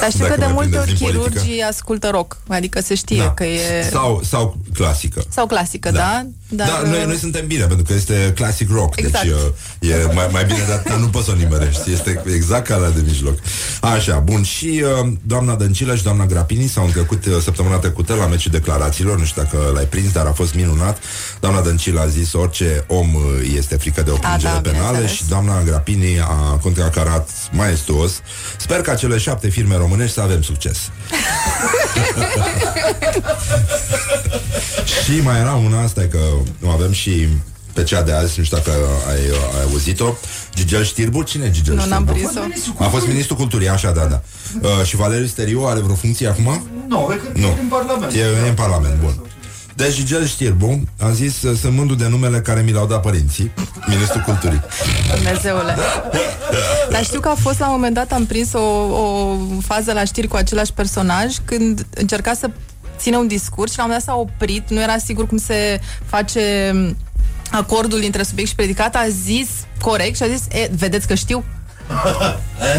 [SPEAKER 7] Dar știu
[SPEAKER 2] Dacă
[SPEAKER 7] că de
[SPEAKER 2] mai
[SPEAKER 7] multe ori
[SPEAKER 2] prindeți din politică.
[SPEAKER 7] chirurgii ascultă rock. Adică se știe
[SPEAKER 2] Da.
[SPEAKER 7] că e...
[SPEAKER 2] Sau, sau clasică.
[SPEAKER 7] Sau clasică, da?
[SPEAKER 2] Dar, da, noi, noi suntem bine, pentru că este classic rock
[SPEAKER 7] Exact.
[SPEAKER 2] Deci uh, e mai, mai bine dar nu poți să o nimerești Este exact ca la de mijloc Așa, bun, și uh, doamna Dăncilă și doamna Grapini S-au întrecut uh, săptămâna trecută La meciul declarațiilor, nu știu dacă l-ai prins Dar a fost minunat Doamna Dăncilă a zis orice om uh, este frică de o plângere
[SPEAKER 7] da,
[SPEAKER 2] penală
[SPEAKER 7] bineînțeles.
[SPEAKER 2] Și doamna Grapini a contracarat maestuos Sper ca cele șapte firme românești să avem succes Și mai era una, asta că nu avem și pe cea de azi, nu știu dacă ai, ai auzit-o, Gigel Știrbu, cine e Gigel
[SPEAKER 7] Nu, n-am
[SPEAKER 2] Știrbu?
[SPEAKER 7] prins-o.
[SPEAKER 2] A fost ministrul culturii, așa, da, da. Uh, și Valeriu Steriu are vreo funcție acum?
[SPEAKER 8] Nu, e că
[SPEAKER 2] Nu.
[SPEAKER 8] e în Parlament.
[SPEAKER 2] E, e în Parlament, bun. Deci Gigel Știrbu a zis, uh, sunt mândru de numele care mi l-au dat părinții, ministrul culturii.
[SPEAKER 7] Dumnezeule. Dar știu că a fost la un moment dat, am prins o, o fază la știri cu același personaj când încerca să ține un discurs și la un moment dat s-a oprit, nu era sigur cum se face m, acordul dintre subiect și predicat, a zis corect și a zis, e, vedeți că știu?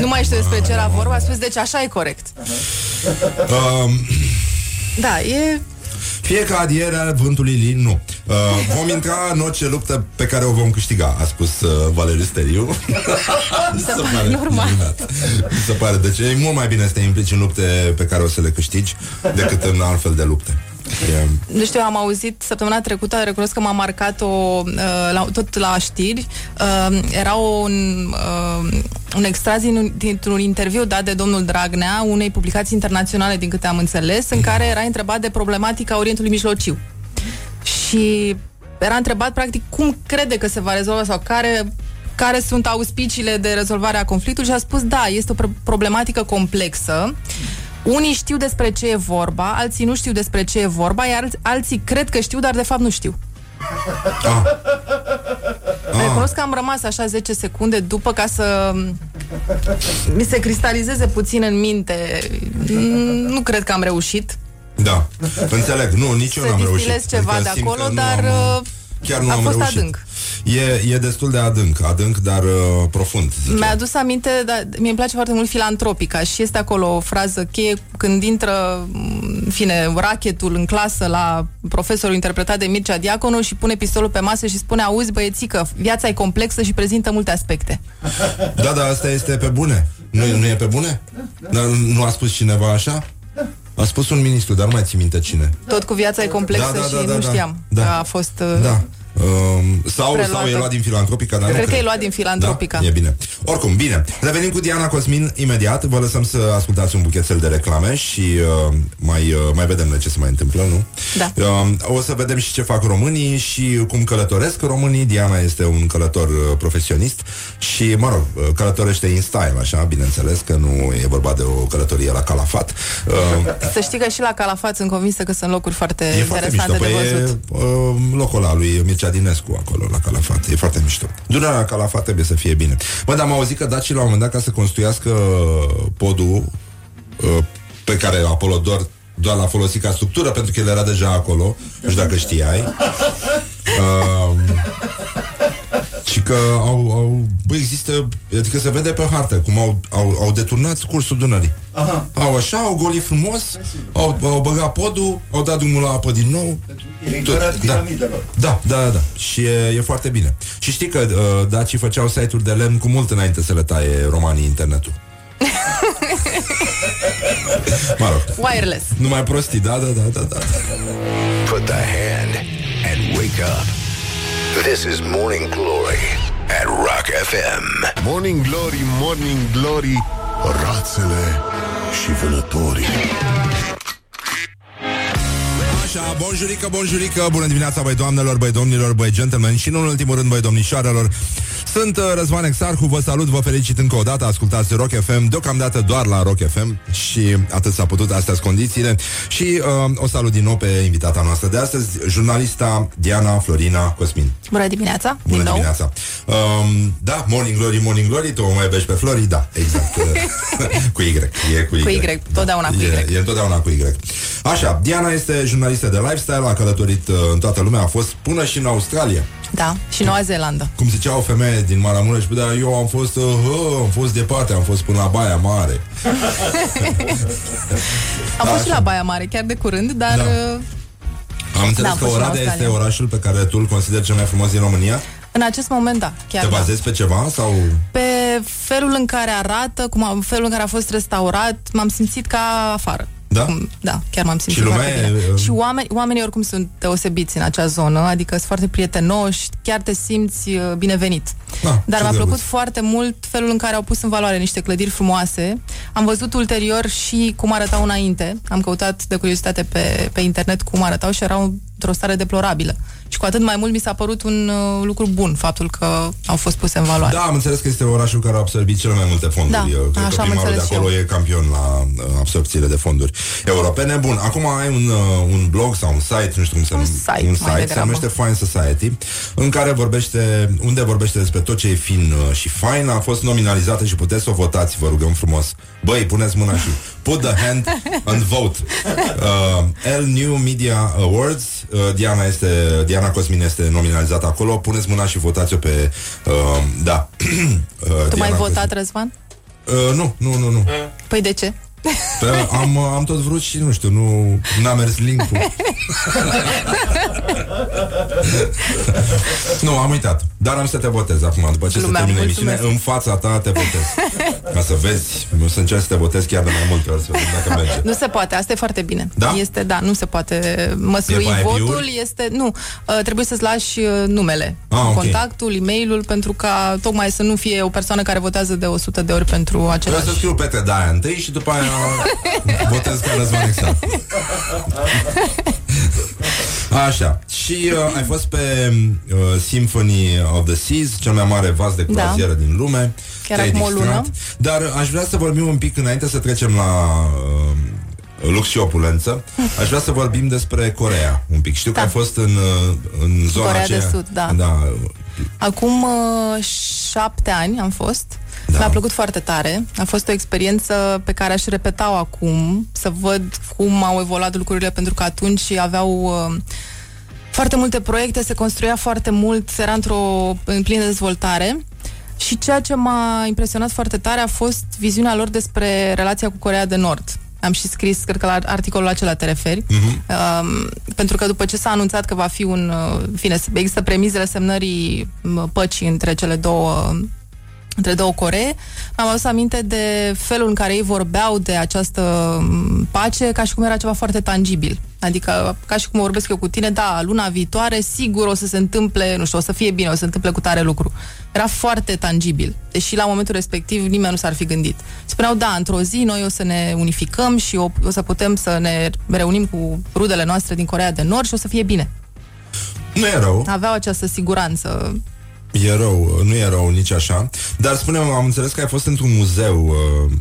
[SPEAKER 7] nu mai știu despre ce era vorba, a spus, deci așa e corect.
[SPEAKER 2] Um,
[SPEAKER 7] Da, e...
[SPEAKER 2] Fie ca adierea vântului lin, nu. Uh, vom intra în orice luptă pe care o vom câștiga, a spus uh, Valeriu Steriu. Mi
[SPEAKER 7] se pare normal.
[SPEAKER 2] minunat. Mi se pare. Deci e mult mai bine să te implici în lupte pe care o să le câștigi decât în altfel de lupte. E,
[SPEAKER 7] Nu știu, am auzit săptămâna trecută, recunosc că m-a marcat o, uh, la, tot la știri, uh, era un, uh, un extras din, dintr-un interviu dat de domnul Dragnea unei publicații internaționale, din câte am înțeles, în care era întrebat de problematica Orientului Mijlociu. Și era întrebat, practic, cum crede că se va rezolva sau care care sunt auspiciile de rezolvare a conflictului și a spus, da, este o pro- problematică complexă. Unii știu despre ce e vorba, alții nu știu despre ce e vorba, iar alți- alții cred că știu, dar de fapt nu știu.
[SPEAKER 2] ah,
[SPEAKER 7] Recunosc că am rămas așa 10 secunde după ca să mi se cristalizeze puțin în minte. Mm, Nu cred că am reușit
[SPEAKER 2] da, înțeleg. Nu, nici eu
[SPEAKER 7] să
[SPEAKER 2] n-am reușit.
[SPEAKER 7] distilez ceva
[SPEAKER 2] Adică
[SPEAKER 7] de
[SPEAKER 2] simt
[SPEAKER 7] acolo,
[SPEAKER 2] că nu
[SPEAKER 7] dar
[SPEAKER 2] am,
[SPEAKER 7] uh,
[SPEAKER 2] chiar nu
[SPEAKER 7] a
[SPEAKER 2] am
[SPEAKER 7] fost
[SPEAKER 2] reușit.
[SPEAKER 7] adânc.
[SPEAKER 2] E, e destul de adânc, adânc, dar uh, profund. zic
[SPEAKER 7] Mi-a
[SPEAKER 2] eu.
[SPEAKER 7] adus aminte, dar mie îmi place foarte mult filantropica și este acolo o frază cheie când intră, în fine, rachetul în clasă la profesorul interpretat de Mircea Diaconu și pune pistolul pe masă și spune, auzi băiețică, viața e complexă și prezintă multe aspecte.
[SPEAKER 2] Da, da, asta este pe bune. Nu, nu e pe bune? Dar nu a spus cineva așa? A spus un ministru, dar nu mai țin minte cine.
[SPEAKER 7] Tot cu viața e complexă
[SPEAKER 2] Da, da,
[SPEAKER 7] și
[SPEAKER 2] da, da,
[SPEAKER 7] nu
[SPEAKER 2] da.
[SPEAKER 7] știam
[SPEAKER 2] Da.
[SPEAKER 7] că a fost... uh,
[SPEAKER 2] Da. Um, sau,
[SPEAKER 7] Preluată.
[SPEAKER 2] sau e luat din filantropica, dar nu
[SPEAKER 7] Cred că
[SPEAKER 2] cred.
[SPEAKER 7] e luat din filantropica.
[SPEAKER 2] Da? E bine. Oricum, bine. Revenim cu Diana Cosmin imediat. Vă lăsăm să ascultați un buchetel de reclame și uh, mai, uh, mai vedem noi ce se mai întâmplă, nu?
[SPEAKER 7] Da.
[SPEAKER 2] Uh, o să vedem și ce fac românii și cum călătoresc românii. Diana este un călător uh, profesionist și, mă rog, uh, călătorește in style, așa, bineînțeles că nu e vorba de o călătorie la calafat. Uh,
[SPEAKER 7] Să știi că și la Calafat sunt convinsă că sunt locuri foarte
[SPEAKER 2] E foarte mișto.
[SPEAKER 7] interesante
[SPEAKER 2] Păi
[SPEAKER 7] de
[SPEAKER 2] e
[SPEAKER 7] văzut.
[SPEAKER 2] uh, locul ăla lui Mircea Dinescu acolo la Calafat. E foarte mișto. Dunărea la Calafat trebuie să fie bine. Bă, dar am auzit că daci la un moment dat ca să construiască podul uh, pe care Apolodor doar l-a folosit ca structură pentru că el era deja acolo. Nu știu dacă știai. Uh, că au, au, bă, există, adică se vede pe hartă cum au, au, au deturnat cursul Dunării.
[SPEAKER 8] Aha.
[SPEAKER 2] Au așa, au golit frumos, au, au băgat podul, au dat drumul la apă din nou.
[SPEAKER 8] E ignorat
[SPEAKER 2] da.
[SPEAKER 8] piramidelor.
[SPEAKER 2] Da, da, da, da. Și e, e foarte bine. Și știi că uh, dacii făceau site-uri de lemn cu mult înainte să le taie romanii internetul. mă rog,
[SPEAKER 7] Wireless.
[SPEAKER 2] numai prostii, da, da, da, da, da.
[SPEAKER 1] Put the hand and wake up. This is Morning Glory at Rock FM. Morning Glory, Morning Glory, rațele și vânătorii.
[SPEAKER 2] Așa, bonjurică, bonjurică, bună dimineața, băi doamnelor, băi domnilor, băi gentlemen și nu în ultimul rând, băi domnișoarelor. Sunt uh, Răzvan Exarhu, vă salut, vă felicit încă o dată, ascultați Rock FM, deocamdată doar la Rock FM și atât s-a putut, astea sunt condițiile. Și uh, o salut din nou pe invitata noastră de astăzi, jurnalista Diana Florina Cosmin.
[SPEAKER 7] Bună dimineața,
[SPEAKER 2] Bună
[SPEAKER 7] din nou.
[SPEAKER 2] dimineața. Um, da, Morning Glory, Morning Glory, tu o mai iubești pe Flori? Da, exact. cu Y. E cu Y.
[SPEAKER 7] Cu Y, totdeauna cu
[SPEAKER 2] e,
[SPEAKER 7] Y.
[SPEAKER 2] E întotdeauna cu Y. Așa, Diana este jurnalistă de lifestyle, a călătorit uh, în toată lumea, a fost până și în Australia.
[SPEAKER 7] Da, și Noua Zeelandă.
[SPEAKER 2] Cum zicea o femeie din Maramureș, bă, dar eu am fost, uh, hă, am fost departe, am fost până la Baia Mare.
[SPEAKER 7] Am fost și
[SPEAKER 2] așa.
[SPEAKER 7] la Baia Mare, chiar de curând, dar
[SPEAKER 2] Da.
[SPEAKER 7] uh,
[SPEAKER 2] Am înțeles
[SPEAKER 7] am
[SPEAKER 2] că
[SPEAKER 7] fost și în
[SPEAKER 2] Oradea este
[SPEAKER 7] Australia.
[SPEAKER 2] orașul pe care tu îl consideri cel mai frumos din România.
[SPEAKER 7] în acest moment, da, chiar
[SPEAKER 2] Te
[SPEAKER 7] da.
[SPEAKER 2] bazezi pe ceva sau...
[SPEAKER 7] Pe felul în care arată, cum a, felul în care a fost restaurat, m-am simțit ca afară.
[SPEAKER 2] Da?
[SPEAKER 7] Cum- Da, chiar m-am simțit
[SPEAKER 2] Și lumea
[SPEAKER 7] foarte
[SPEAKER 2] e,
[SPEAKER 7] bine.
[SPEAKER 2] uh,
[SPEAKER 7] Și oameni, oamenii oricum sunt deosebiți în acea zonă, adică sunt foarte prietenoși, chiar te simți uh, binevenit.
[SPEAKER 2] Ah,
[SPEAKER 7] Dar
[SPEAKER 2] ce
[SPEAKER 7] mi-a
[SPEAKER 2] drăguț.
[SPEAKER 7] plăcut foarte mult felul în care au pus în valoare niște clădiri frumoase. Am văzut ulterior și cum arătau înainte. Am căutat de curiozitate pe, pe internet cum arătau și erau într-o stare deplorabilă. Și cu atât mai mult mi s-a părut un uh, lucru bun faptul că au fost puse în valoare.
[SPEAKER 2] Da, am înțeles că este orașul care a absorbit cele mai multe fonduri.
[SPEAKER 7] Da,
[SPEAKER 2] Eu Cred
[SPEAKER 7] așa
[SPEAKER 2] că
[SPEAKER 7] am
[SPEAKER 2] primarul de
[SPEAKER 7] înțeles și
[SPEAKER 2] acolo
[SPEAKER 7] eu.
[SPEAKER 2] e campion la uh, absorpțiile de fonduri europene. Bun, acum ai un, uh, un blog sau un site, nu știu cum se
[SPEAKER 7] Un
[SPEAKER 2] numește,
[SPEAKER 7] site,
[SPEAKER 2] un
[SPEAKER 7] mai
[SPEAKER 2] site se
[SPEAKER 7] degrabă.
[SPEAKER 2] numește Fine Society, în care vorbește, unde vorbește despre tot ce e fin uh, și fine, a fost nominalizată și puteți să o votați, vă rugăm frumos. Băi, puneți mâna și put the hand and vote. Uh, L New Media Awards, uh, Diana este Diana Cosmin este nominalizată acolo, puneți mâna și votați-o pe uh, da. Uh,
[SPEAKER 7] Tu mai ai
[SPEAKER 2] Diana
[SPEAKER 7] votat, Răzvan?
[SPEAKER 2] Cosmin. Uh, nu, nu, nu, nu.
[SPEAKER 7] Păi de ce?
[SPEAKER 2] Pe, am, am tot vrut și nu știu, nu n-a mers link-ul. nu, am uitat. Dar am să te votez acum, după ce
[SPEAKER 7] Lumea,
[SPEAKER 2] se termine
[SPEAKER 7] mulțumesc.
[SPEAKER 2] emisiunea, în fața ta te votez. Ca să vezi, nu să încerci să te votez chiar de mai multe ori, să vedem dacă merge.
[SPEAKER 7] Nu se poate, asta e foarte bine.
[SPEAKER 2] Da?
[SPEAKER 7] Este, da, nu se poate măslui
[SPEAKER 2] E pe IP-uri?
[SPEAKER 7] votul, este, nu, uh, trebuie să-ți lași uh, numele,
[SPEAKER 2] Ah, ok.
[SPEAKER 7] contactul, e-mailul, pentru ca tocmai să nu fie o persoană care votează de 100 de ori pentru
[SPEAKER 2] Vreau
[SPEAKER 7] același.
[SPEAKER 2] să scriu Petre Daia întâi și după aia votez ca Răzvan Exact. Așa. Și uh, ai fost pe uh, Symphony of the Seas, cel mai mare vas de croazieră da. din lume.
[SPEAKER 7] Chiar
[SPEAKER 2] Te-ai
[SPEAKER 7] acum o
[SPEAKER 2] distrat.
[SPEAKER 7] lună.
[SPEAKER 2] Dar aș vrea să vorbim un pic înainte să trecem la uh, lux și opulență. Aș vrea să vorbim despre Corea un pic. Știu
[SPEAKER 7] Da.
[SPEAKER 2] că ai fost în, uh, în zona
[SPEAKER 7] Coreea de
[SPEAKER 2] aceea.
[SPEAKER 7] Sud, da.
[SPEAKER 2] da.
[SPEAKER 7] Acum uh, șapte ani am fost.
[SPEAKER 2] Da.
[SPEAKER 7] Da. Mi-a plăcut foarte tare. A fost o experiență pe care aș repeta-o acum, să văd cum au evoluat lucrurile, pentru că atunci aveau uh, foarte multe proiecte, se construia foarte mult, era într-o în plină dezvoltare. Și ceea ce m-a impresionat foarte tare a fost viziunea lor despre relația cu Corea de Nord. Am și scris, cred că la articolul acela te referi, uh-huh. um, pentru că după ce s-a anunțat că va fi un... Uh, în fine, există premizele semnării m, păcii între cele două între două Coree, mi-am adus aminte de felul în care ei vorbeau de această m, pace ca și cum era ceva foarte tangibil. Adică, ca și cum vorbesc eu cu tine, da, luna viitoare, sigur o să se întâmple, nu știu, o să fie bine, o să se întâmple cu tare lucru. Era foarte tangibil. Deși la momentul respectiv nimeni nu s-ar fi gândit. Spuneau, da, într-o zi noi o să ne unificăm și o, o să putem să ne reunim cu rudele noastre din Corea de Nord și o să fie bine.
[SPEAKER 2] Nu e rău.
[SPEAKER 7] Aveau această siguranță.
[SPEAKER 2] E rău, nu e rău nici așa. Dar spune am înțeles că ai fost într-un muzeu uh,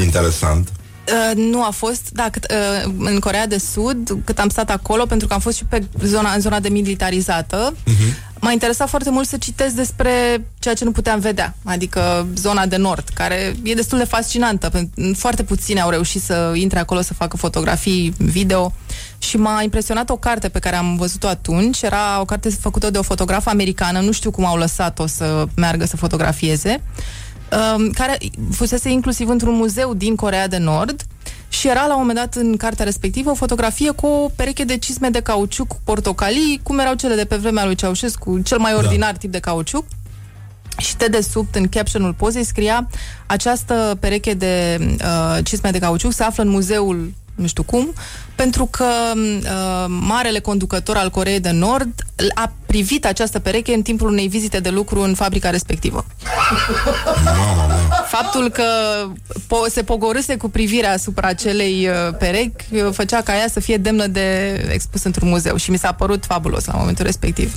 [SPEAKER 2] interesant.
[SPEAKER 7] Uh, nu a fost, da, cât, uh, în Corea de Sud, cât am stat acolo, pentru că am fost și pe zona, în zona demilitarizată, uh-huh. m-a interesat foarte mult să citesc despre ceea ce nu puteam vedea, adică zona de nord, care e destul de fascinantă. pentru- Foarte puțini au reușit să intre acolo să facă fotografii, video și m-a impresionat o carte pe care am văzut-o atunci. Era o carte făcută de o fotografă americană, nu știu cum au lăsat-o să meargă să fotografieze, um, care fusese inclusiv într-un muzeu din Corea de Nord și era la un moment dat în cartea respectivă o fotografie cu o pereche de cisme de cauciuc portocalii, cum erau cele de pe vremea lui Ceaușescu, cel mai ordinar tip de cauciuc. Și de desubt, în captionul pozei, scria această pereche de uh, cisme de cauciuc se află în muzeul nu știu cum, pentru că uh, marele conducător al Coreei de Nord a privit această pereche în timpul unei vizite de lucru în fabrica respectivă.
[SPEAKER 2] Mama mea.
[SPEAKER 7] Faptul că po- se pogorâse cu privirea asupra acelei uh, perechi uh, făcea ca ea să fie demnă de expus într-un muzeu și mi s-a părut fabulos la momentul respectiv.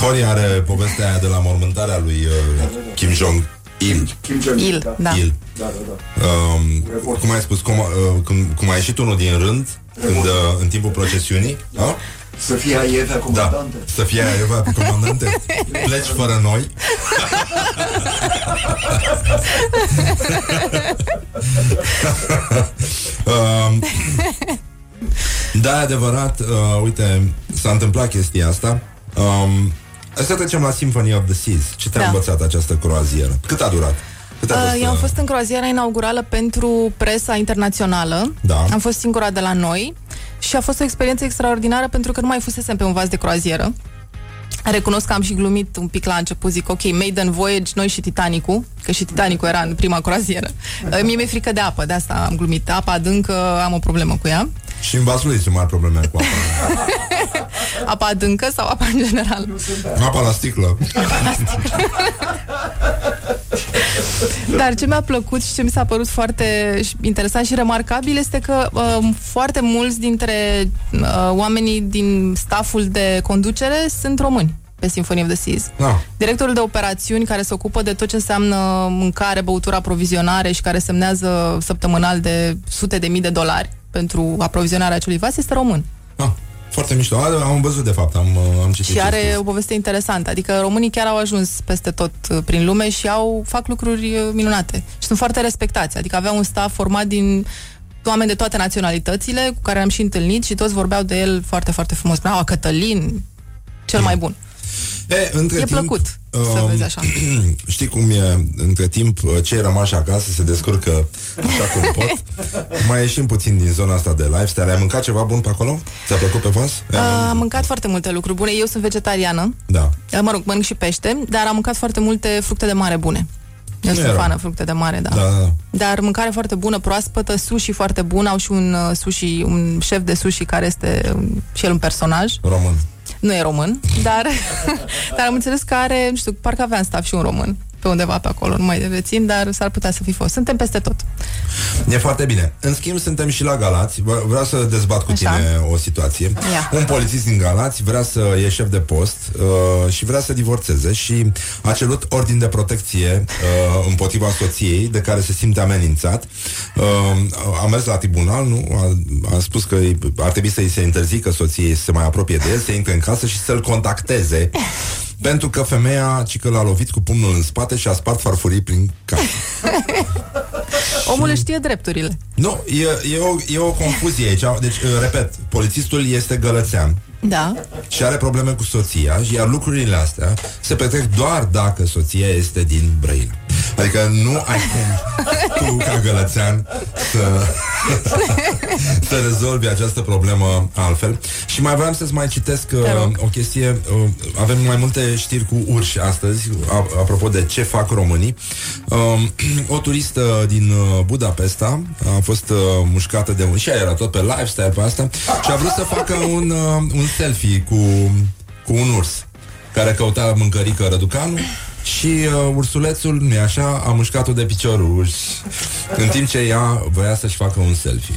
[SPEAKER 2] Hori are povestea aia de la mormântarea lui uh, Kim Jong Il.
[SPEAKER 8] Kim Jong
[SPEAKER 7] Il, da.
[SPEAKER 2] Il.
[SPEAKER 8] Da, da, da.
[SPEAKER 2] Um, cum ai spus, cum, uh, cum, cum a ieșit unul din rând când, uh, în timpul procesiunii, da?
[SPEAKER 8] Să fie Aievea
[SPEAKER 2] Da,
[SPEAKER 8] comandante.
[SPEAKER 2] să fie Eva comandante Pleci fără noi um, Da, e adevărat uh, Uite, s-a întâmplat chestia asta um, Să trecem la Symphony of the Seas Ce te-a
[SPEAKER 7] Da.
[SPEAKER 2] învățat această croazieră? Cât a durat? Cât a
[SPEAKER 7] Uh,
[SPEAKER 2] fost,
[SPEAKER 7] eu am
[SPEAKER 2] uh,
[SPEAKER 7] fost în croaziera inaugurală pentru presa internațională.
[SPEAKER 2] Da.
[SPEAKER 7] Am fost singura de la noi și a fost o experiență extraordinară pentru că nu mai fusesem pe un vas de croazieră. Recunosc că am și glumit un pic la început, zic, ok, Maiden Voyage, noi și Titanicul, că și Titanicul era în prima croazieră. Uh, Mie mi-e frică de apă, de asta am glumit. Apa adâncă, am o problemă cu ea.
[SPEAKER 2] Și în vasul lui sunt mari probleme cu apa
[SPEAKER 7] Apa adâncă sau apa în general?
[SPEAKER 2] Apa la sticlă
[SPEAKER 7] Dar ce mi-a plăcut și ce mi s-a părut foarte interesant și remarcabil este că uh, foarte mulți dintre uh, oamenii din staful de conducere sunt români pe Symphony of the Seas.
[SPEAKER 2] Da.
[SPEAKER 7] Directorul de operațiuni care se ocupă de tot ce înseamnă mâncare, băutură, aprovizionare și care semnează săptămânal de sute de mii de dolari pentru aprovizionarea acelui vas este român.
[SPEAKER 2] ah, Foarte mișto A, Am văzut de fapt Am, uh, am citit
[SPEAKER 7] Și
[SPEAKER 2] ce
[SPEAKER 7] are
[SPEAKER 2] scris.
[SPEAKER 7] o poveste interesantă. Adică românii chiar au ajuns peste tot uh, prin lume și au fac lucruri uh, minunate. Și sunt foarte respectați. Adică aveau un staff format din oameni de toate naționalitățile cu care am și întâlnit și toți vorbeau de el foarte, foarte frumos. Spuneau, "A, Cătălin, cel mai bun.
[SPEAKER 2] E, între
[SPEAKER 7] E
[SPEAKER 2] timp,
[SPEAKER 7] plăcut să
[SPEAKER 2] um,
[SPEAKER 7] vezi așa.
[SPEAKER 2] Știi cum e, între timp, uh, cei rămași acasă se descurcă așa cum pot. Mai ieșim puțin din zona asta de lifestyle. Ai mâncat ceva bun pe acolo? Ți-a plăcut pe vas?
[SPEAKER 7] Uh, Am mâncat foarte multe lucruri bune. Eu sunt vegetariană.
[SPEAKER 2] Da.
[SPEAKER 7] Uh, Mă rog, mănânc și pește, dar am mâncat foarte multe fructe de mare bune. Eu
[SPEAKER 2] Nu
[SPEAKER 7] sunt
[SPEAKER 2] e rău.
[SPEAKER 7] fană fructe de mare, da.
[SPEAKER 2] Da, da, da.
[SPEAKER 7] Dar mâncare foarte bună, proaspătă, sushi foarte bun. Au și un uh, sushi, un șef de sushi care este um, și el un personaj.
[SPEAKER 2] Român.
[SPEAKER 7] Nu e român, dar, dar am înțeles că are, nu știu, parcă avea în staff și un român pe undeva pe acolo, nu mai rețin, dar s-ar putea să fi fost. Suntem peste tot.
[SPEAKER 2] E foarte bine. În schimb, suntem și la Galați. Vă- Vreau să dezbat cu
[SPEAKER 7] Așa.
[SPEAKER 2] tine o situație.
[SPEAKER 7] Ia.
[SPEAKER 2] Un polițist din Galați vrea să e șef de post uh, și vrea să divorțeze și a cerut ordin de protecție uh, împotriva soției de care se simte amenințat. Uh, a mers la tribunal, nu? A, a spus că îi- ar trebui să-i se interzică soției să se mai apropie de el, să intre în casă și să-l contacteze pentru că femeia, ci că l-a lovit cu pumnul în spate și a spart farfurii prin casă.
[SPEAKER 7] Omul își știe drepturile.
[SPEAKER 2] Nu, e, e, o, e o confuzie aici. Deci, uh, repet, polițistul este gălățean
[SPEAKER 7] Da.
[SPEAKER 2] și are probleme cu soția, iar lucrurile astea se petrec doar dacă soția este din Brăila. Adică nu ai cum tu, ca gălățean, să, să rezolvi această problemă altfel. Și mai vreau să-ți mai citesc
[SPEAKER 7] Te
[SPEAKER 2] uh,
[SPEAKER 7] rog.
[SPEAKER 2] o chestie. Uh, avem mai multe știri cu urși astăzi, a, apropo de ce fac românii. Um, o turistă din uh, Budapesta a fost uh, mușcată de un... Și ea era tot pe lifestyle pe asta și a vrut să facă un, uh, un selfie cu, cu un urs care căuta mâncărică răducanul și uh, ursulețul, nu așa, a mușcat-o de piciorul și, în timp ce ea voia să-și facă un selfie.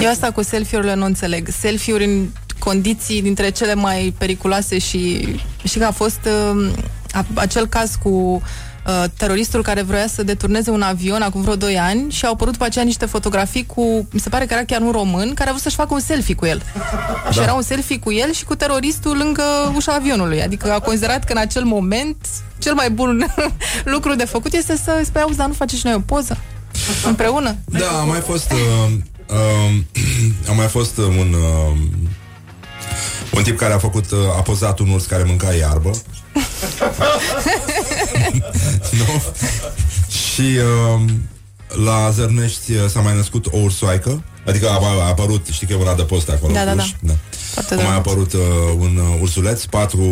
[SPEAKER 7] Eu asta cu selfie-urile nu înțeleg. Selfie-uri în condiții dintre cele mai periculoase și, și că a fost uh, a, acel caz cu uh, teroristul care vroia să deturneze un avion acum vreo 2 ani și au apărut după aceea niște fotografii cu, mi se pare că era chiar un român, care a vrut să-și facă un selfie cu el. Da. Și era un selfie cu el și cu teroristul lângă ușa avionului. Adică a considerat că în acel moment cel mai bun lucru de făcut este să spui, auzi, dar nu face și noi o poză? Împreună?
[SPEAKER 2] Da, a mai fost uh, uh, A mai fost uh, un uh, Un tip care a făcut uh, A pozat un urs care mânca iarbă Nu? Și uh, La Zărnești uh, s-a mai născut o ursoaică Adică a, a apărut, știi că e un adăpost acolo
[SPEAKER 7] Da, da,
[SPEAKER 2] urși?
[SPEAKER 7] da.
[SPEAKER 2] da.
[SPEAKER 7] Foarte
[SPEAKER 2] A mai
[SPEAKER 7] drăguț.
[SPEAKER 2] apărut uh, un uh, ursuleț Patru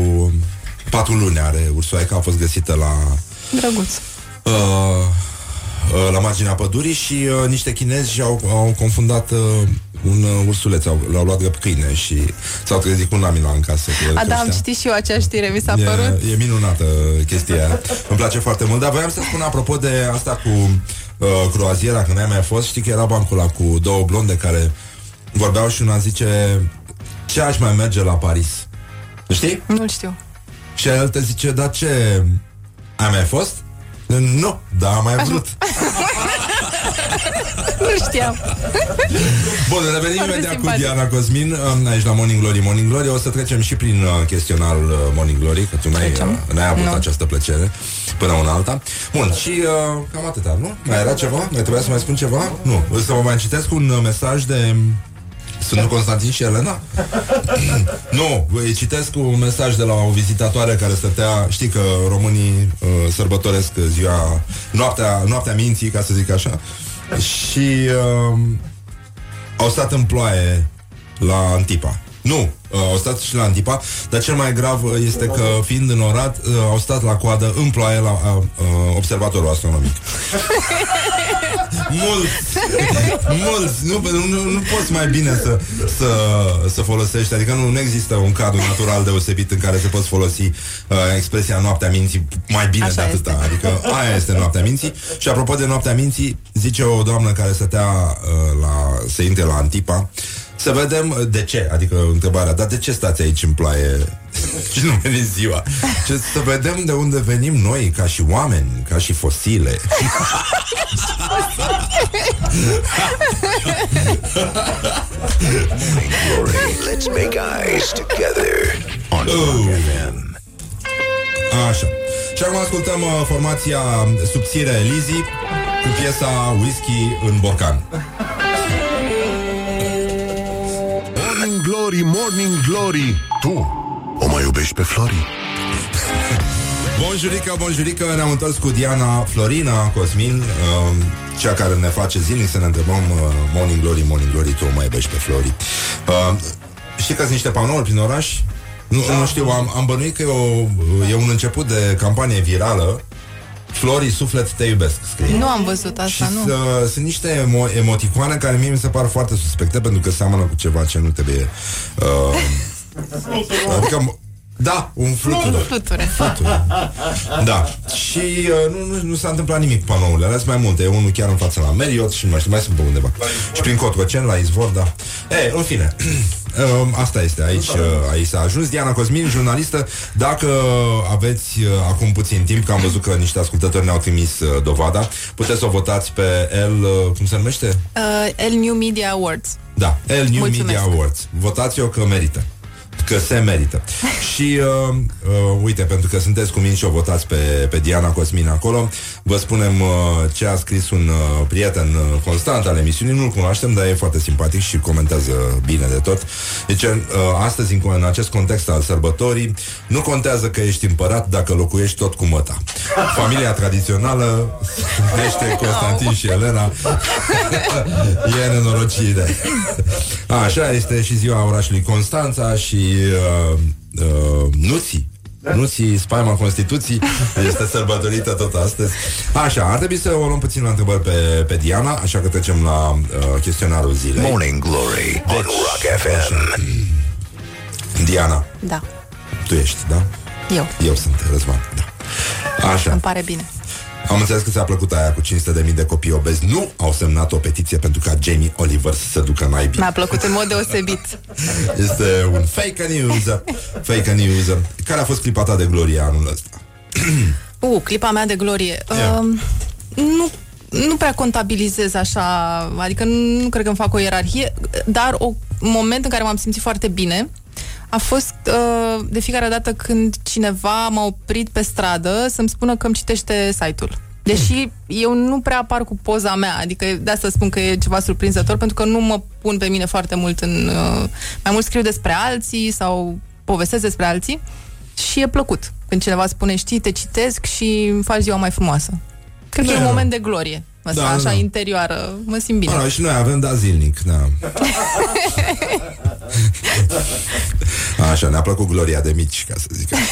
[SPEAKER 2] Patru luni are ursoaica, a fost găsită la
[SPEAKER 7] Drăguț.
[SPEAKER 2] uh, uh, la marginea pădurii și uh, niște chinezi au, au confundat uh, un uh, ursuleț, au, l-au luat drept câine și s-au trezit cu un amila în casă. Cu el
[SPEAKER 7] A, da, am
[SPEAKER 2] creștea.
[SPEAKER 7] citit și eu aceeași știre, mi s-a părut.
[SPEAKER 2] E, e minunată chestia aia. Îmi place foarte mult. Dar voiam să spun apropo de asta cu uh, croaziera, când ai mai fost, știi că era bancul ăla cu două blonde care vorbeau și una zice ce aș mai merge la Paris? Știi?
[SPEAKER 7] Nu-l știu.
[SPEAKER 2] Și altă zice, dar ce? Ai mai fost? Nu, dar am mai vrut.
[SPEAKER 7] Nu știam.
[SPEAKER 2] Bun, revenim
[SPEAKER 7] Foarte
[SPEAKER 2] imediat cu
[SPEAKER 7] simpatic.
[SPEAKER 2] Diana Cosmin um, Aici la Morning Glory Morning Glory O să trecem și prin uh, chestionarul uh, Morning Glory Că tu n-ai, uh,
[SPEAKER 7] Trecem?
[SPEAKER 2] n-ai avut
[SPEAKER 7] Nu.
[SPEAKER 2] această plăcere Până una alta Bun, și uh, cam atâta, nu? Mai era ceva? Mai trebuia să mai spun ceva? Nu, o să vă mai citesc un uh, mesaj de sunt Constantin și Elena? nu, îi citesc un mesaj de la o vizitatoare care stătea, știi că românii uh, sărbătoresc ziua, noaptea, noaptea minții, ca să zic așa, și uh, au stat în ploaie la Antipa. Nu, uh, au stat și la Antipa, dar cel mai grav uh, este că, fiind înorat, uh, au stat la coadă în ploaie la uh, uh, observatorul astronomic. mulți, mulți, nu, nu, nu poți mai bine să, să, să folosești, adică nu, nu există un cadru natural deosebit în care se poți folosi uh, expresia noaptea minții mai bine
[SPEAKER 7] Așa
[SPEAKER 2] de atâta.
[SPEAKER 7] este.
[SPEAKER 2] Adică aia este noaptea minții. Și apropo de noaptea minții, zice o doamnă care stătea uh, la, să intre la Antipa, să vedem uh, de ce, adică întrebarea, dar de ce stați aici în ploaie și nu veniți ziua? Ce, să vedem de unde venim noi, ca și oameni, ca și fosile.
[SPEAKER 1] Glory. Let's make eyes together on
[SPEAKER 2] Oh.
[SPEAKER 1] Rock FM.
[SPEAKER 2] Așa. Și acum ascultăm uh, formația subțire Lizzy cu piesa Whisky în borcan.
[SPEAKER 1] Glory, Morning Glory. Tu o mai iubești pe Flori?
[SPEAKER 2] Bonjurică, bonjurică, ne-am întors cu Diana Florina Cosmin, uh, cea care ne face zilnic să ne întrebăm uh, Morning Glory, Morning Glory, tu o mai iubești pe Flori. Uh, știi că sunt niște panouri prin oraș? Nu, nu știu, am, am bănuit că e, o, e un început de campanie virală Flori, suflet, te iubesc, scrie.
[SPEAKER 7] Nu am văzut
[SPEAKER 2] Și
[SPEAKER 7] asta, nu.
[SPEAKER 2] s- sunt niște emo- emoticoane care mie mi se par foarte suspecte pentru că seamănă cu ceva ce nu trebuie. Uh, adică, da, un fluture.
[SPEAKER 7] Fluture.
[SPEAKER 2] Fluture. Da. Și uh, nu, nu, nu s-a întâmplat nimic cu panourile. Alea sunt mai multe. E unul chiar în fața la Marriott și nu mai știu, mai sunt pe undeva. Și prin Cotroceni, la Izvor, da. E, în fine. Uh, asta este, aici, uh, aici s-a ajuns Diana Cosmin, jurnalistă Dacă aveți uh, acum puțin timp Că am văzut că niște ascultători ne-au trimis uh, dovada Puteți să o votați pe El, uh, cum se numește?
[SPEAKER 7] Uh, El New Media Awards.
[SPEAKER 2] Da, El New
[SPEAKER 7] Mulțumesc.
[SPEAKER 2] Media Awards. Votați-o că merită. Că se merită. și uh, uh, uite, pentru că sunteți cu mine și o votați pe, pe Diana Cosmin acolo, vă spunem uh, ce a scris un uh, prieten uh, constant al emisiunii. Nu-l cunoaștem, dar e foarte simpatic și comentează bine de tot. Deci, uh, astăzi, în, în acest context al sărbătorii, nu contează că ești împărat dacă locuiești tot cu măta. Familia tradițională numește Constantin și Elena E nenorocire Așa este și ziua orașului Constanța Și uh, uh, Nuții Nuții, spaima Constituției Este sărbătorită tot astăzi Așa, ar trebui să o luăm puțin la întrebări pe, pe Diana Așa că trecem la uh, chestionarul zilei
[SPEAKER 1] Morning Glory on Rock FM.
[SPEAKER 2] Diana,
[SPEAKER 7] Da.
[SPEAKER 2] tu ești, da?
[SPEAKER 7] Eu.
[SPEAKER 2] Eu sunt Răzvan, da Așa,
[SPEAKER 7] Îmi pare bine.
[SPEAKER 2] Am înțeles că ți-a plăcut aia cu 500.000 de copii obezi Nu au semnat o petiție pentru ca Jamie Oliver să se ducă naibii
[SPEAKER 7] Mi-a plăcut în mod deosebit.
[SPEAKER 2] Este un fake news Fake news Care a fost clipa ta de glorie anul ăsta?
[SPEAKER 7] Uh, clipa mea de glorie.
[SPEAKER 2] Ia.
[SPEAKER 7] Uh, nu, nu prea contabilizez așa, adică nu cred că îmi fac o ierarhie, dar o, un moment în care m-am simțit foarte bine a fost uh, de fiecare dată când cineva m-a oprit pe stradă să-mi spună că îmi citește site-ul. Deși eu nu prea apar cu poza mea, adică de asta spun că e ceva surprinzător, pentru că nu mă pun pe mine foarte mult în... Uh, mai mult scriu despre alții sau povestesc despre alții și e plăcut când cineva spune, știi, te citesc și îmi faci ziua mai frumoasă. Cred că
[SPEAKER 2] Da,
[SPEAKER 7] e un
[SPEAKER 2] da.
[SPEAKER 7] moment de glorie. Asta,
[SPEAKER 2] Da,
[SPEAKER 7] așa,
[SPEAKER 2] da.
[SPEAKER 7] interioară. Mă simt bine.
[SPEAKER 2] Mă, și noi avem dat zilnic, da. Așa, ne-a plăcut Gloria de mici, ca să zic așa.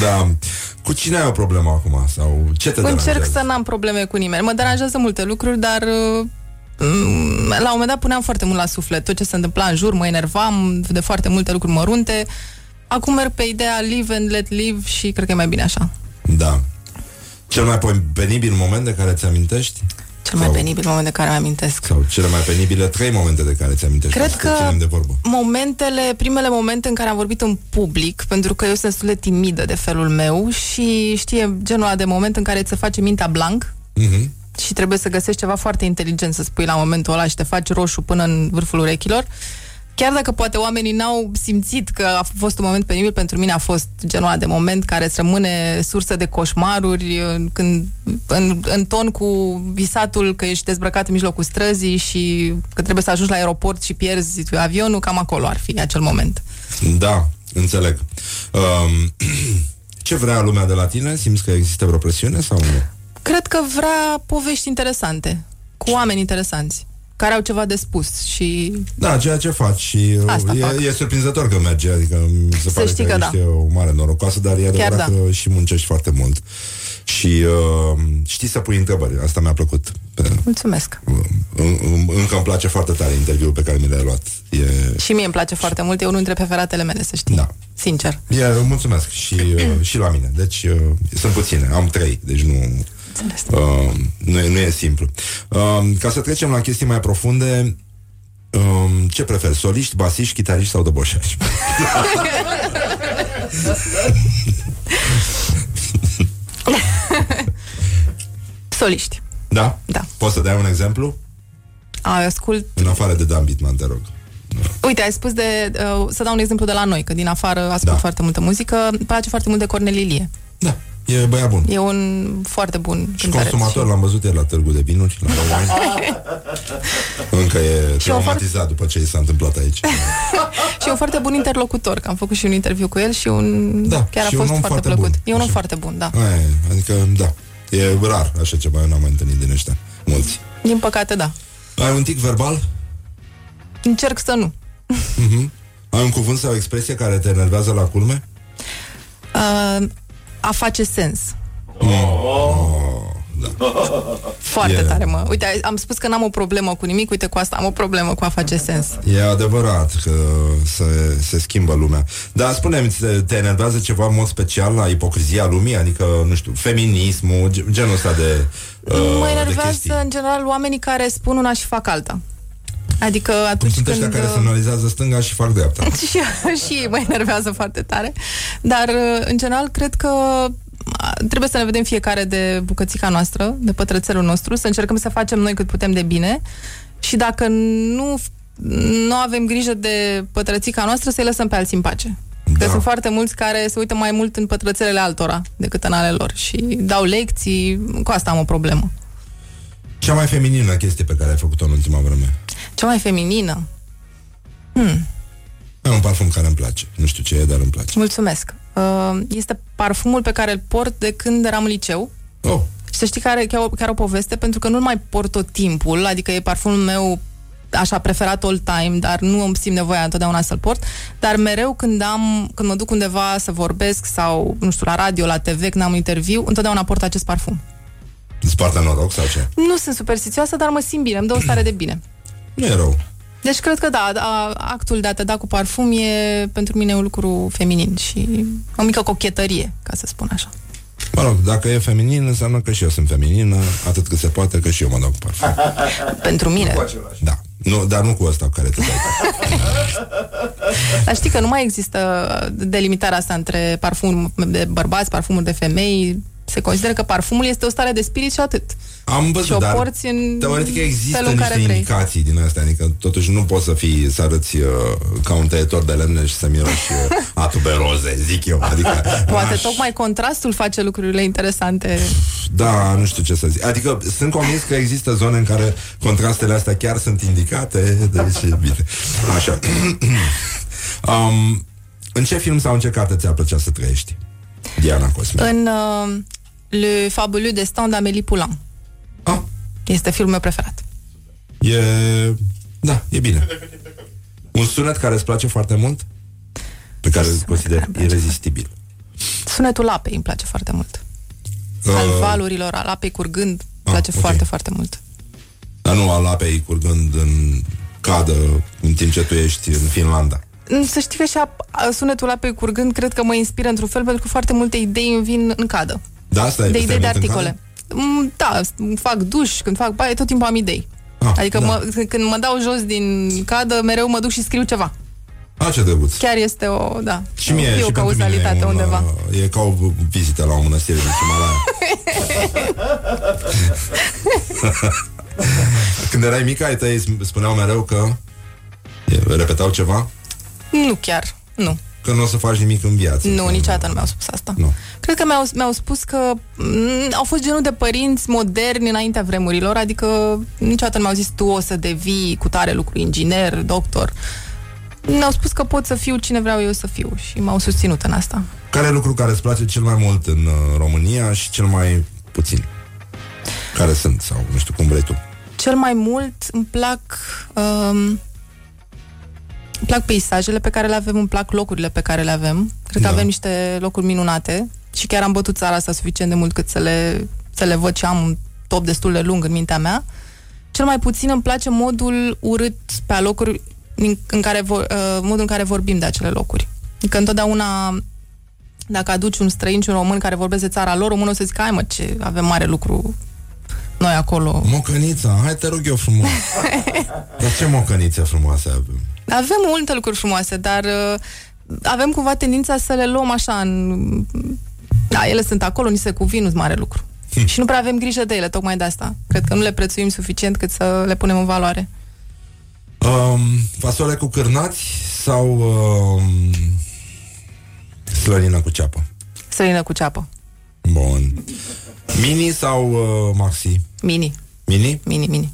[SPEAKER 2] Da. Cu cine ai o problemă acum? Sau ce te
[SPEAKER 7] Încerc
[SPEAKER 2] deranjează?
[SPEAKER 7] să n-am probleme cu nimeni. Mă deranjează multe lucruri, dar uh, mm, la un moment dat puneam foarte mult la suflet tot ce se întâmpla în jur, mă enervam de foarte multe lucruri mărunte. Acum merg pe ideea live and let live și cred că e mai bine așa.
[SPEAKER 2] Da. Cel mai penibil moment de care ți amintești?
[SPEAKER 7] Cel mai
[SPEAKER 2] Sau-
[SPEAKER 7] penibil moment de care îmi amintesc.
[SPEAKER 2] Sau cele mai penibile trei momente de care ți amintești?
[SPEAKER 7] Cred
[SPEAKER 2] Să
[SPEAKER 7] că
[SPEAKER 2] ținem de vorbă.
[SPEAKER 7] momentele, primele momente în care am vorbit în public, pentru că eu sunt destul de timidă de felul meu și știe genul ăla de moment în care ți se face mintea blank
[SPEAKER 2] Mhm.
[SPEAKER 7] și trebuie să găsești ceva foarte inteligent să spui la momentul ăla și te faci roșu până în vârful urechilor. Chiar dacă poate oamenii n-au simțit că a fost un moment penibil, pentru mine a fost genul ăla de moment care îți rămâne sursă de coșmaruri, în- când, în, în ton cu visatul că ești dezbrăcat în mijlocul străzii și că trebuie să ajungi la aeroport și pierzi avionul, cam acolo ar fi acel moment.
[SPEAKER 2] Da, înțeleg. Um, ce vrea lumea de la tine? Simți că există vreo presiune sau nu?
[SPEAKER 7] Cred că vrea povești interesante, cu oameni interesanți, care au ceva de spus și
[SPEAKER 2] Da, ceea ce faci și uh,
[SPEAKER 7] Asta fac.
[SPEAKER 2] e, e surprinzător că merge, adică mi se pare
[SPEAKER 7] știi
[SPEAKER 2] că,
[SPEAKER 7] că da.
[SPEAKER 2] ești o mare norocoasă, dar e adevărat
[SPEAKER 7] da.
[SPEAKER 2] că și muncești foarte mult. Și uh, știi să pui întrebări, asta mi-a plăcut. Pe,
[SPEAKER 7] mulțumesc.
[SPEAKER 2] uh, în- încă îmi place foarte tare interviul pe care mi l-ai luat. E,
[SPEAKER 7] Și mie îmi place foarte mult, e unul dintre preferatele mele, să știi.
[SPEAKER 2] Da.
[SPEAKER 7] Sincer.
[SPEAKER 2] e, mulțumesc și, uh, și la mine. Deci uh, sunt puține, am trei, deci nu... Uh, nu, e, nu e simplu. Uh, ca să trecem la chestii mai profunde, um, ce preferi, soliști, basiști, chitariști sau dăboșași?
[SPEAKER 7] Soliști.
[SPEAKER 2] Da?
[SPEAKER 7] Da.
[SPEAKER 2] Poți să dai un exemplu?
[SPEAKER 7] A, eu ascult...
[SPEAKER 2] În afară de Dan Bitman, te rog.
[SPEAKER 7] Uite, ai spus de... Uh, să dau un exemplu de la noi, că din afară ascult
[SPEAKER 2] Da.
[SPEAKER 7] foarte multă muzică. Îmi place foarte mult de Cornel Ilie.
[SPEAKER 2] Da, e băiat bun.
[SPEAKER 7] E un foarte bun
[SPEAKER 2] Și
[SPEAKER 7] cântăreț.
[SPEAKER 2] consumator, l-am văzut el la târgul de vinuri, la wine. Încă e
[SPEAKER 7] Și eu
[SPEAKER 2] traumatizat după ce i s-a întâmplat aici.
[SPEAKER 7] Și e un foarte bun interlocutor, că am făcut și un interviu cu el și un...
[SPEAKER 2] Da,
[SPEAKER 7] chiar a
[SPEAKER 2] și un
[SPEAKER 7] fost
[SPEAKER 2] om
[SPEAKER 7] foarte,
[SPEAKER 2] foarte
[SPEAKER 7] plăcut.
[SPEAKER 2] bun.
[SPEAKER 7] E un om
[SPEAKER 2] Așa.
[SPEAKER 7] foarte bun, da.
[SPEAKER 2] Aia, e, adică, da, e rar așa ceva, eu n-am mai întâlnit din ăștia, mulți.
[SPEAKER 7] Din păcate, da.
[SPEAKER 2] Ai un tic verbal?
[SPEAKER 7] Încerc să nu.
[SPEAKER 2] Mhm. Ai un cuvânt sau o expresie care te enervează la culme?
[SPEAKER 7] Uh, a face sens. Foarte
[SPEAKER 2] E-
[SPEAKER 7] tare, mă. Uite, am spus că n-am o problemă cu nimic, uite, cu asta am o problemă cu a face sens.
[SPEAKER 2] E adevărat că se, se schimbă lumea. Dar spune-mi, te, te enervează ceva în mod special la ipocrizia lumii? Adică, nu știu, feminismul, ge- genul ăsta de uh,
[SPEAKER 7] mă
[SPEAKER 2] de
[SPEAKER 7] enervează,
[SPEAKER 2] chestii.
[SPEAKER 7] în general, oamenii care spun una și fac alta. Adică
[SPEAKER 2] Cum
[SPEAKER 7] atunci
[SPEAKER 2] sunt ăștia
[SPEAKER 7] când...
[SPEAKER 2] care semnalizează stânga și fac dreapta.
[SPEAKER 7] și, și ei mă enervează foarte tare. Dar, în general, cred că a, trebuie să ne vedem fiecare de bucățica noastră, de pătrățelul nostru, să încercăm să facem noi cât putem de bine și dacă nu, nu avem grijă de pătrățica noastră, să-i lăsăm pe alții în pace. Că
[SPEAKER 2] Da.
[SPEAKER 7] sunt foarte mulți care se uită mai mult în pătrățelele altora decât în ale lor și dau lecții, cu asta am o problemă.
[SPEAKER 2] Cea mai feminină chestie pe care ai făcut-o în ultima vreme.
[SPEAKER 7] Cea mai feminină.
[SPEAKER 2] Ai un parfum care îmi place. Nu știu ce e, dar îmi place.
[SPEAKER 7] Mulțumesc. Uh, Este parfumul pe care îl port de când eram în liceu.
[SPEAKER 2] Oh,
[SPEAKER 7] Și să știi care chiar, o- chiar o poveste, pentru că nu-l mai port tot timpul, adică e parfumul meu așa preferat all time, dar nu îmi simt nevoia întotdeauna să-l port, dar mereu când am, când mă duc undeva să vorbesc sau, nu știu, la radio, la TV, când am un interviu, întotdeauna port acest parfum.
[SPEAKER 2] îți poartă noroc sau ce?
[SPEAKER 7] Nu sunt superstițioasă, dar mă simt bine, îmi dă o stare de bine.
[SPEAKER 2] Nu e rău.
[SPEAKER 7] Deci cred că da, a, actul de a te da cu parfum e pentru mine un lucru feminin și o mică cochetărie, ca să spun așa.
[SPEAKER 2] Mă rog, dacă e feminin, înseamnă că și eu sunt feminină, atât cât se poate, că și eu mă dau cu parfum.
[SPEAKER 7] Pentru mine.
[SPEAKER 2] Da, Nu, dar nu cu ăsta cu care te dai.
[SPEAKER 7] Dar știi că nu mai există delimitarea asta între parfum de bărbați, parfumuri de femei. Se consideră că parfumul este o stare de spirit și atât.
[SPEAKER 2] Am
[SPEAKER 7] Și
[SPEAKER 2] văzut,
[SPEAKER 7] o
[SPEAKER 2] dar
[SPEAKER 7] porți în
[SPEAKER 2] teoretic există
[SPEAKER 7] felul în
[SPEAKER 2] niște
[SPEAKER 7] care vrei.
[SPEAKER 2] indicații din astea, adică totuși nu poți să fii, să arăți uh, ca un tăietor de lemne și să miroși uh, atuberoze, zic eu. Adică,
[SPEAKER 7] Poate
[SPEAKER 2] aș-
[SPEAKER 7] tocmai contrastul face lucrurile interesante.
[SPEAKER 2] Da, nu știu ce să zic. Adică sunt convins că există zone în care contrastele astea chiar sunt indicate, deci e bine. Așa. um, în ce film sau în ce carte ți-ar plăcea să trăiești? Diana Cosmin.
[SPEAKER 7] În uh, Le Fabuleux Destin d'Amélie Poulain.
[SPEAKER 2] Ah,
[SPEAKER 7] Este filmul meu preferat.
[SPEAKER 2] e... Da, e bine. Un sunet care îți place foarte mult? Pe care îl
[SPEAKER 7] Sunet
[SPEAKER 2] consideri
[SPEAKER 7] care îmi place
[SPEAKER 2] irezistibil.
[SPEAKER 7] Sunetul apei îmi place foarte mult. Al
[SPEAKER 2] Uh,
[SPEAKER 7] valurilor, al apei curgând, îmi
[SPEAKER 2] Ah,
[SPEAKER 7] place
[SPEAKER 2] ok.
[SPEAKER 7] foarte, foarte mult.
[SPEAKER 2] Dar nu al apei curgând în cadă în timp ce tu ești în Finlanda.
[SPEAKER 7] Mm, Să știi că și a, a, sunetul apei curgând cred că mă inspiră într-un fel pentru că foarte multe idei îmi vin în cadă.
[SPEAKER 2] Da, asta e
[SPEAKER 7] de
[SPEAKER 2] stai
[SPEAKER 7] idei de
[SPEAKER 2] mult în
[SPEAKER 7] articole. Mm, Da, îmi fac duș, când fac baie, tot timpul am idei.
[SPEAKER 2] Ah,
[SPEAKER 7] adică
[SPEAKER 2] da.
[SPEAKER 7] mă, când mă dau jos din cadă, mereu mă duc și scriu ceva.
[SPEAKER 2] Ah, ce drăguț.
[SPEAKER 7] Chiar este o, da,
[SPEAKER 2] Și mie,
[SPEAKER 7] e
[SPEAKER 2] și
[SPEAKER 7] o
[SPEAKER 2] pentru
[SPEAKER 7] cauzalitate
[SPEAKER 2] mine e un,
[SPEAKER 7] undeva.
[SPEAKER 2] uh, E ca o vizită la o mănăstire din Himalaya. Când erai mică, ai tăi îți spuneau mereu că e, repetau ceva,
[SPEAKER 7] Nu chiar, nu.
[SPEAKER 2] Că nu o să faci nimic în viață.
[SPEAKER 7] Nu,
[SPEAKER 2] Că-
[SPEAKER 7] niciodată nu mi-au spus asta.
[SPEAKER 2] Nu.
[SPEAKER 7] Cred că mi-au, mi-au spus că mm, au fost genul de părinți moderni înaintea vremurilor, adică niciodată nu mi-au zis tu o să devii cu tare lucru, inginer, doctor. Mi-au spus că pot să fiu cine vreau eu să fiu și m-au susținut în asta.
[SPEAKER 2] Care e lucru care îți place cel mai mult în uh, România și cel mai puțin? Care sunt? Sau nu știu cum vrei tu.
[SPEAKER 7] Cel mai mult îmi plac um, îmi plac peisajele pe care le avem, îmi plac locurile pe care le avem. Cred că
[SPEAKER 2] Da.
[SPEAKER 7] avem niște locuri minunate și chiar am bătut țara asta suficient de mult cât să le, să le văd și am un top destul de lung în mintea mea. Cel mai puțin îmi place modul urât pe alocuri în, în care vor, uh, modul în care vorbim de acele locuri. Adică întotdeauna dacă aduci un străin și un român care vorbește de țara lor, românul o să zică, hai mă, ce avem mare lucru noi acolo.
[SPEAKER 2] Mocănița, hai te rog eu frumos. Dar ce mocănițe frumoase avem?
[SPEAKER 7] Avem multe lucruri frumoase, dar uh, avem cumva tendința să le luăm așa în... Da, ele sunt acolo, ni se cuvin, nu mare lucru. și nu prea avem grijă de ele, tocmai de asta. Cred că nu le prețuim suficient cât să le punem în valoare.
[SPEAKER 2] Um, fasole cu cârnați sau um, slănină cu ceapă?
[SPEAKER 7] Sălină cu ceapă.
[SPEAKER 2] Bun. Mini sau uh, maxi?
[SPEAKER 7] Mini,
[SPEAKER 2] Mini?
[SPEAKER 7] mini, mini.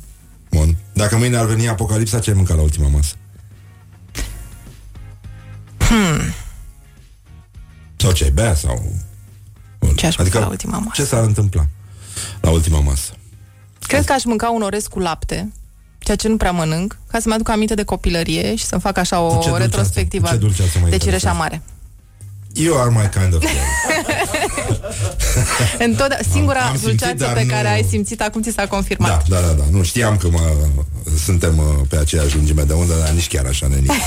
[SPEAKER 2] Bun. Dacă mâine ar veni apocalipsa, ce ai mâncat la ultima masă?
[SPEAKER 7] Hmm.
[SPEAKER 2] Sau ce ai bea sau... Bun.
[SPEAKER 7] Ce aș mânca la ultima masă?
[SPEAKER 2] Ce s-ar întâmpla la ultima masă?
[SPEAKER 7] Cred că aș mânca un orez cu lapte, ceea ce nu prea mănânc, ca să-mi aduc aminte de copilărie și să-mi fac așa
[SPEAKER 2] Cu ce
[SPEAKER 7] o
[SPEAKER 2] dulceață?
[SPEAKER 7] retrospectivă
[SPEAKER 2] Cu ce dulceață mă
[SPEAKER 7] de cireșa
[SPEAKER 2] interesează?
[SPEAKER 7] Mare.
[SPEAKER 2] You are my kind of girl.
[SPEAKER 7] Întotdeauna, singura
[SPEAKER 2] Am simțit,
[SPEAKER 7] dulceață
[SPEAKER 2] dar
[SPEAKER 7] pe
[SPEAKER 2] nu-
[SPEAKER 7] care ai simțit acum ți s-a confirmat.
[SPEAKER 2] Da, da, da, da. Nu știam că mă, suntem uh, pe aceeași lungime de undă, dar nici chiar așa, nenic.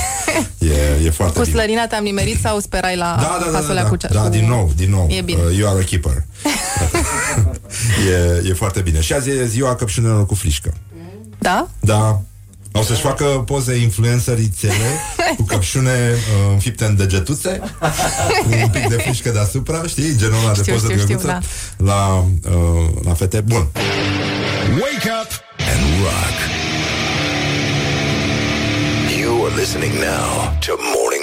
[SPEAKER 2] E, e foarte
[SPEAKER 7] Cu
[SPEAKER 2] bine.
[SPEAKER 7] slărina te-am nimerit sau sperai la
[SPEAKER 2] Da, da, da, da,
[SPEAKER 7] fasolea
[SPEAKER 2] da,
[SPEAKER 7] cu cea-
[SPEAKER 2] da,
[SPEAKER 7] cu-
[SPEAKER 2] din nou, din nou.
[SPEAKER 7] E bine.
[SPEAKER 2] Uh, you are a keeper. e, e foarte bine. Și azi e ziua căpșunelor cu frișcă.
[SPEAKER 7] Da?
[SPEAKER 2] Da. O să-și facă poze influențărițele cu căpșune uh, înfipte în degetuțe, cu un pic de frișcă deasupra, știi? Genul ăla de
[SPEAKER 7] Știu,
[SPEAKER 2] poză
[SPEAKER 7] știu, știu,
[SPEAKER 2] drăguță
[SPEAKER 7] da.
[SPEAKER 2] la, uh, la fete. Bun.
[SPEAKER 1] Wake up and rock. You are listening now to Morning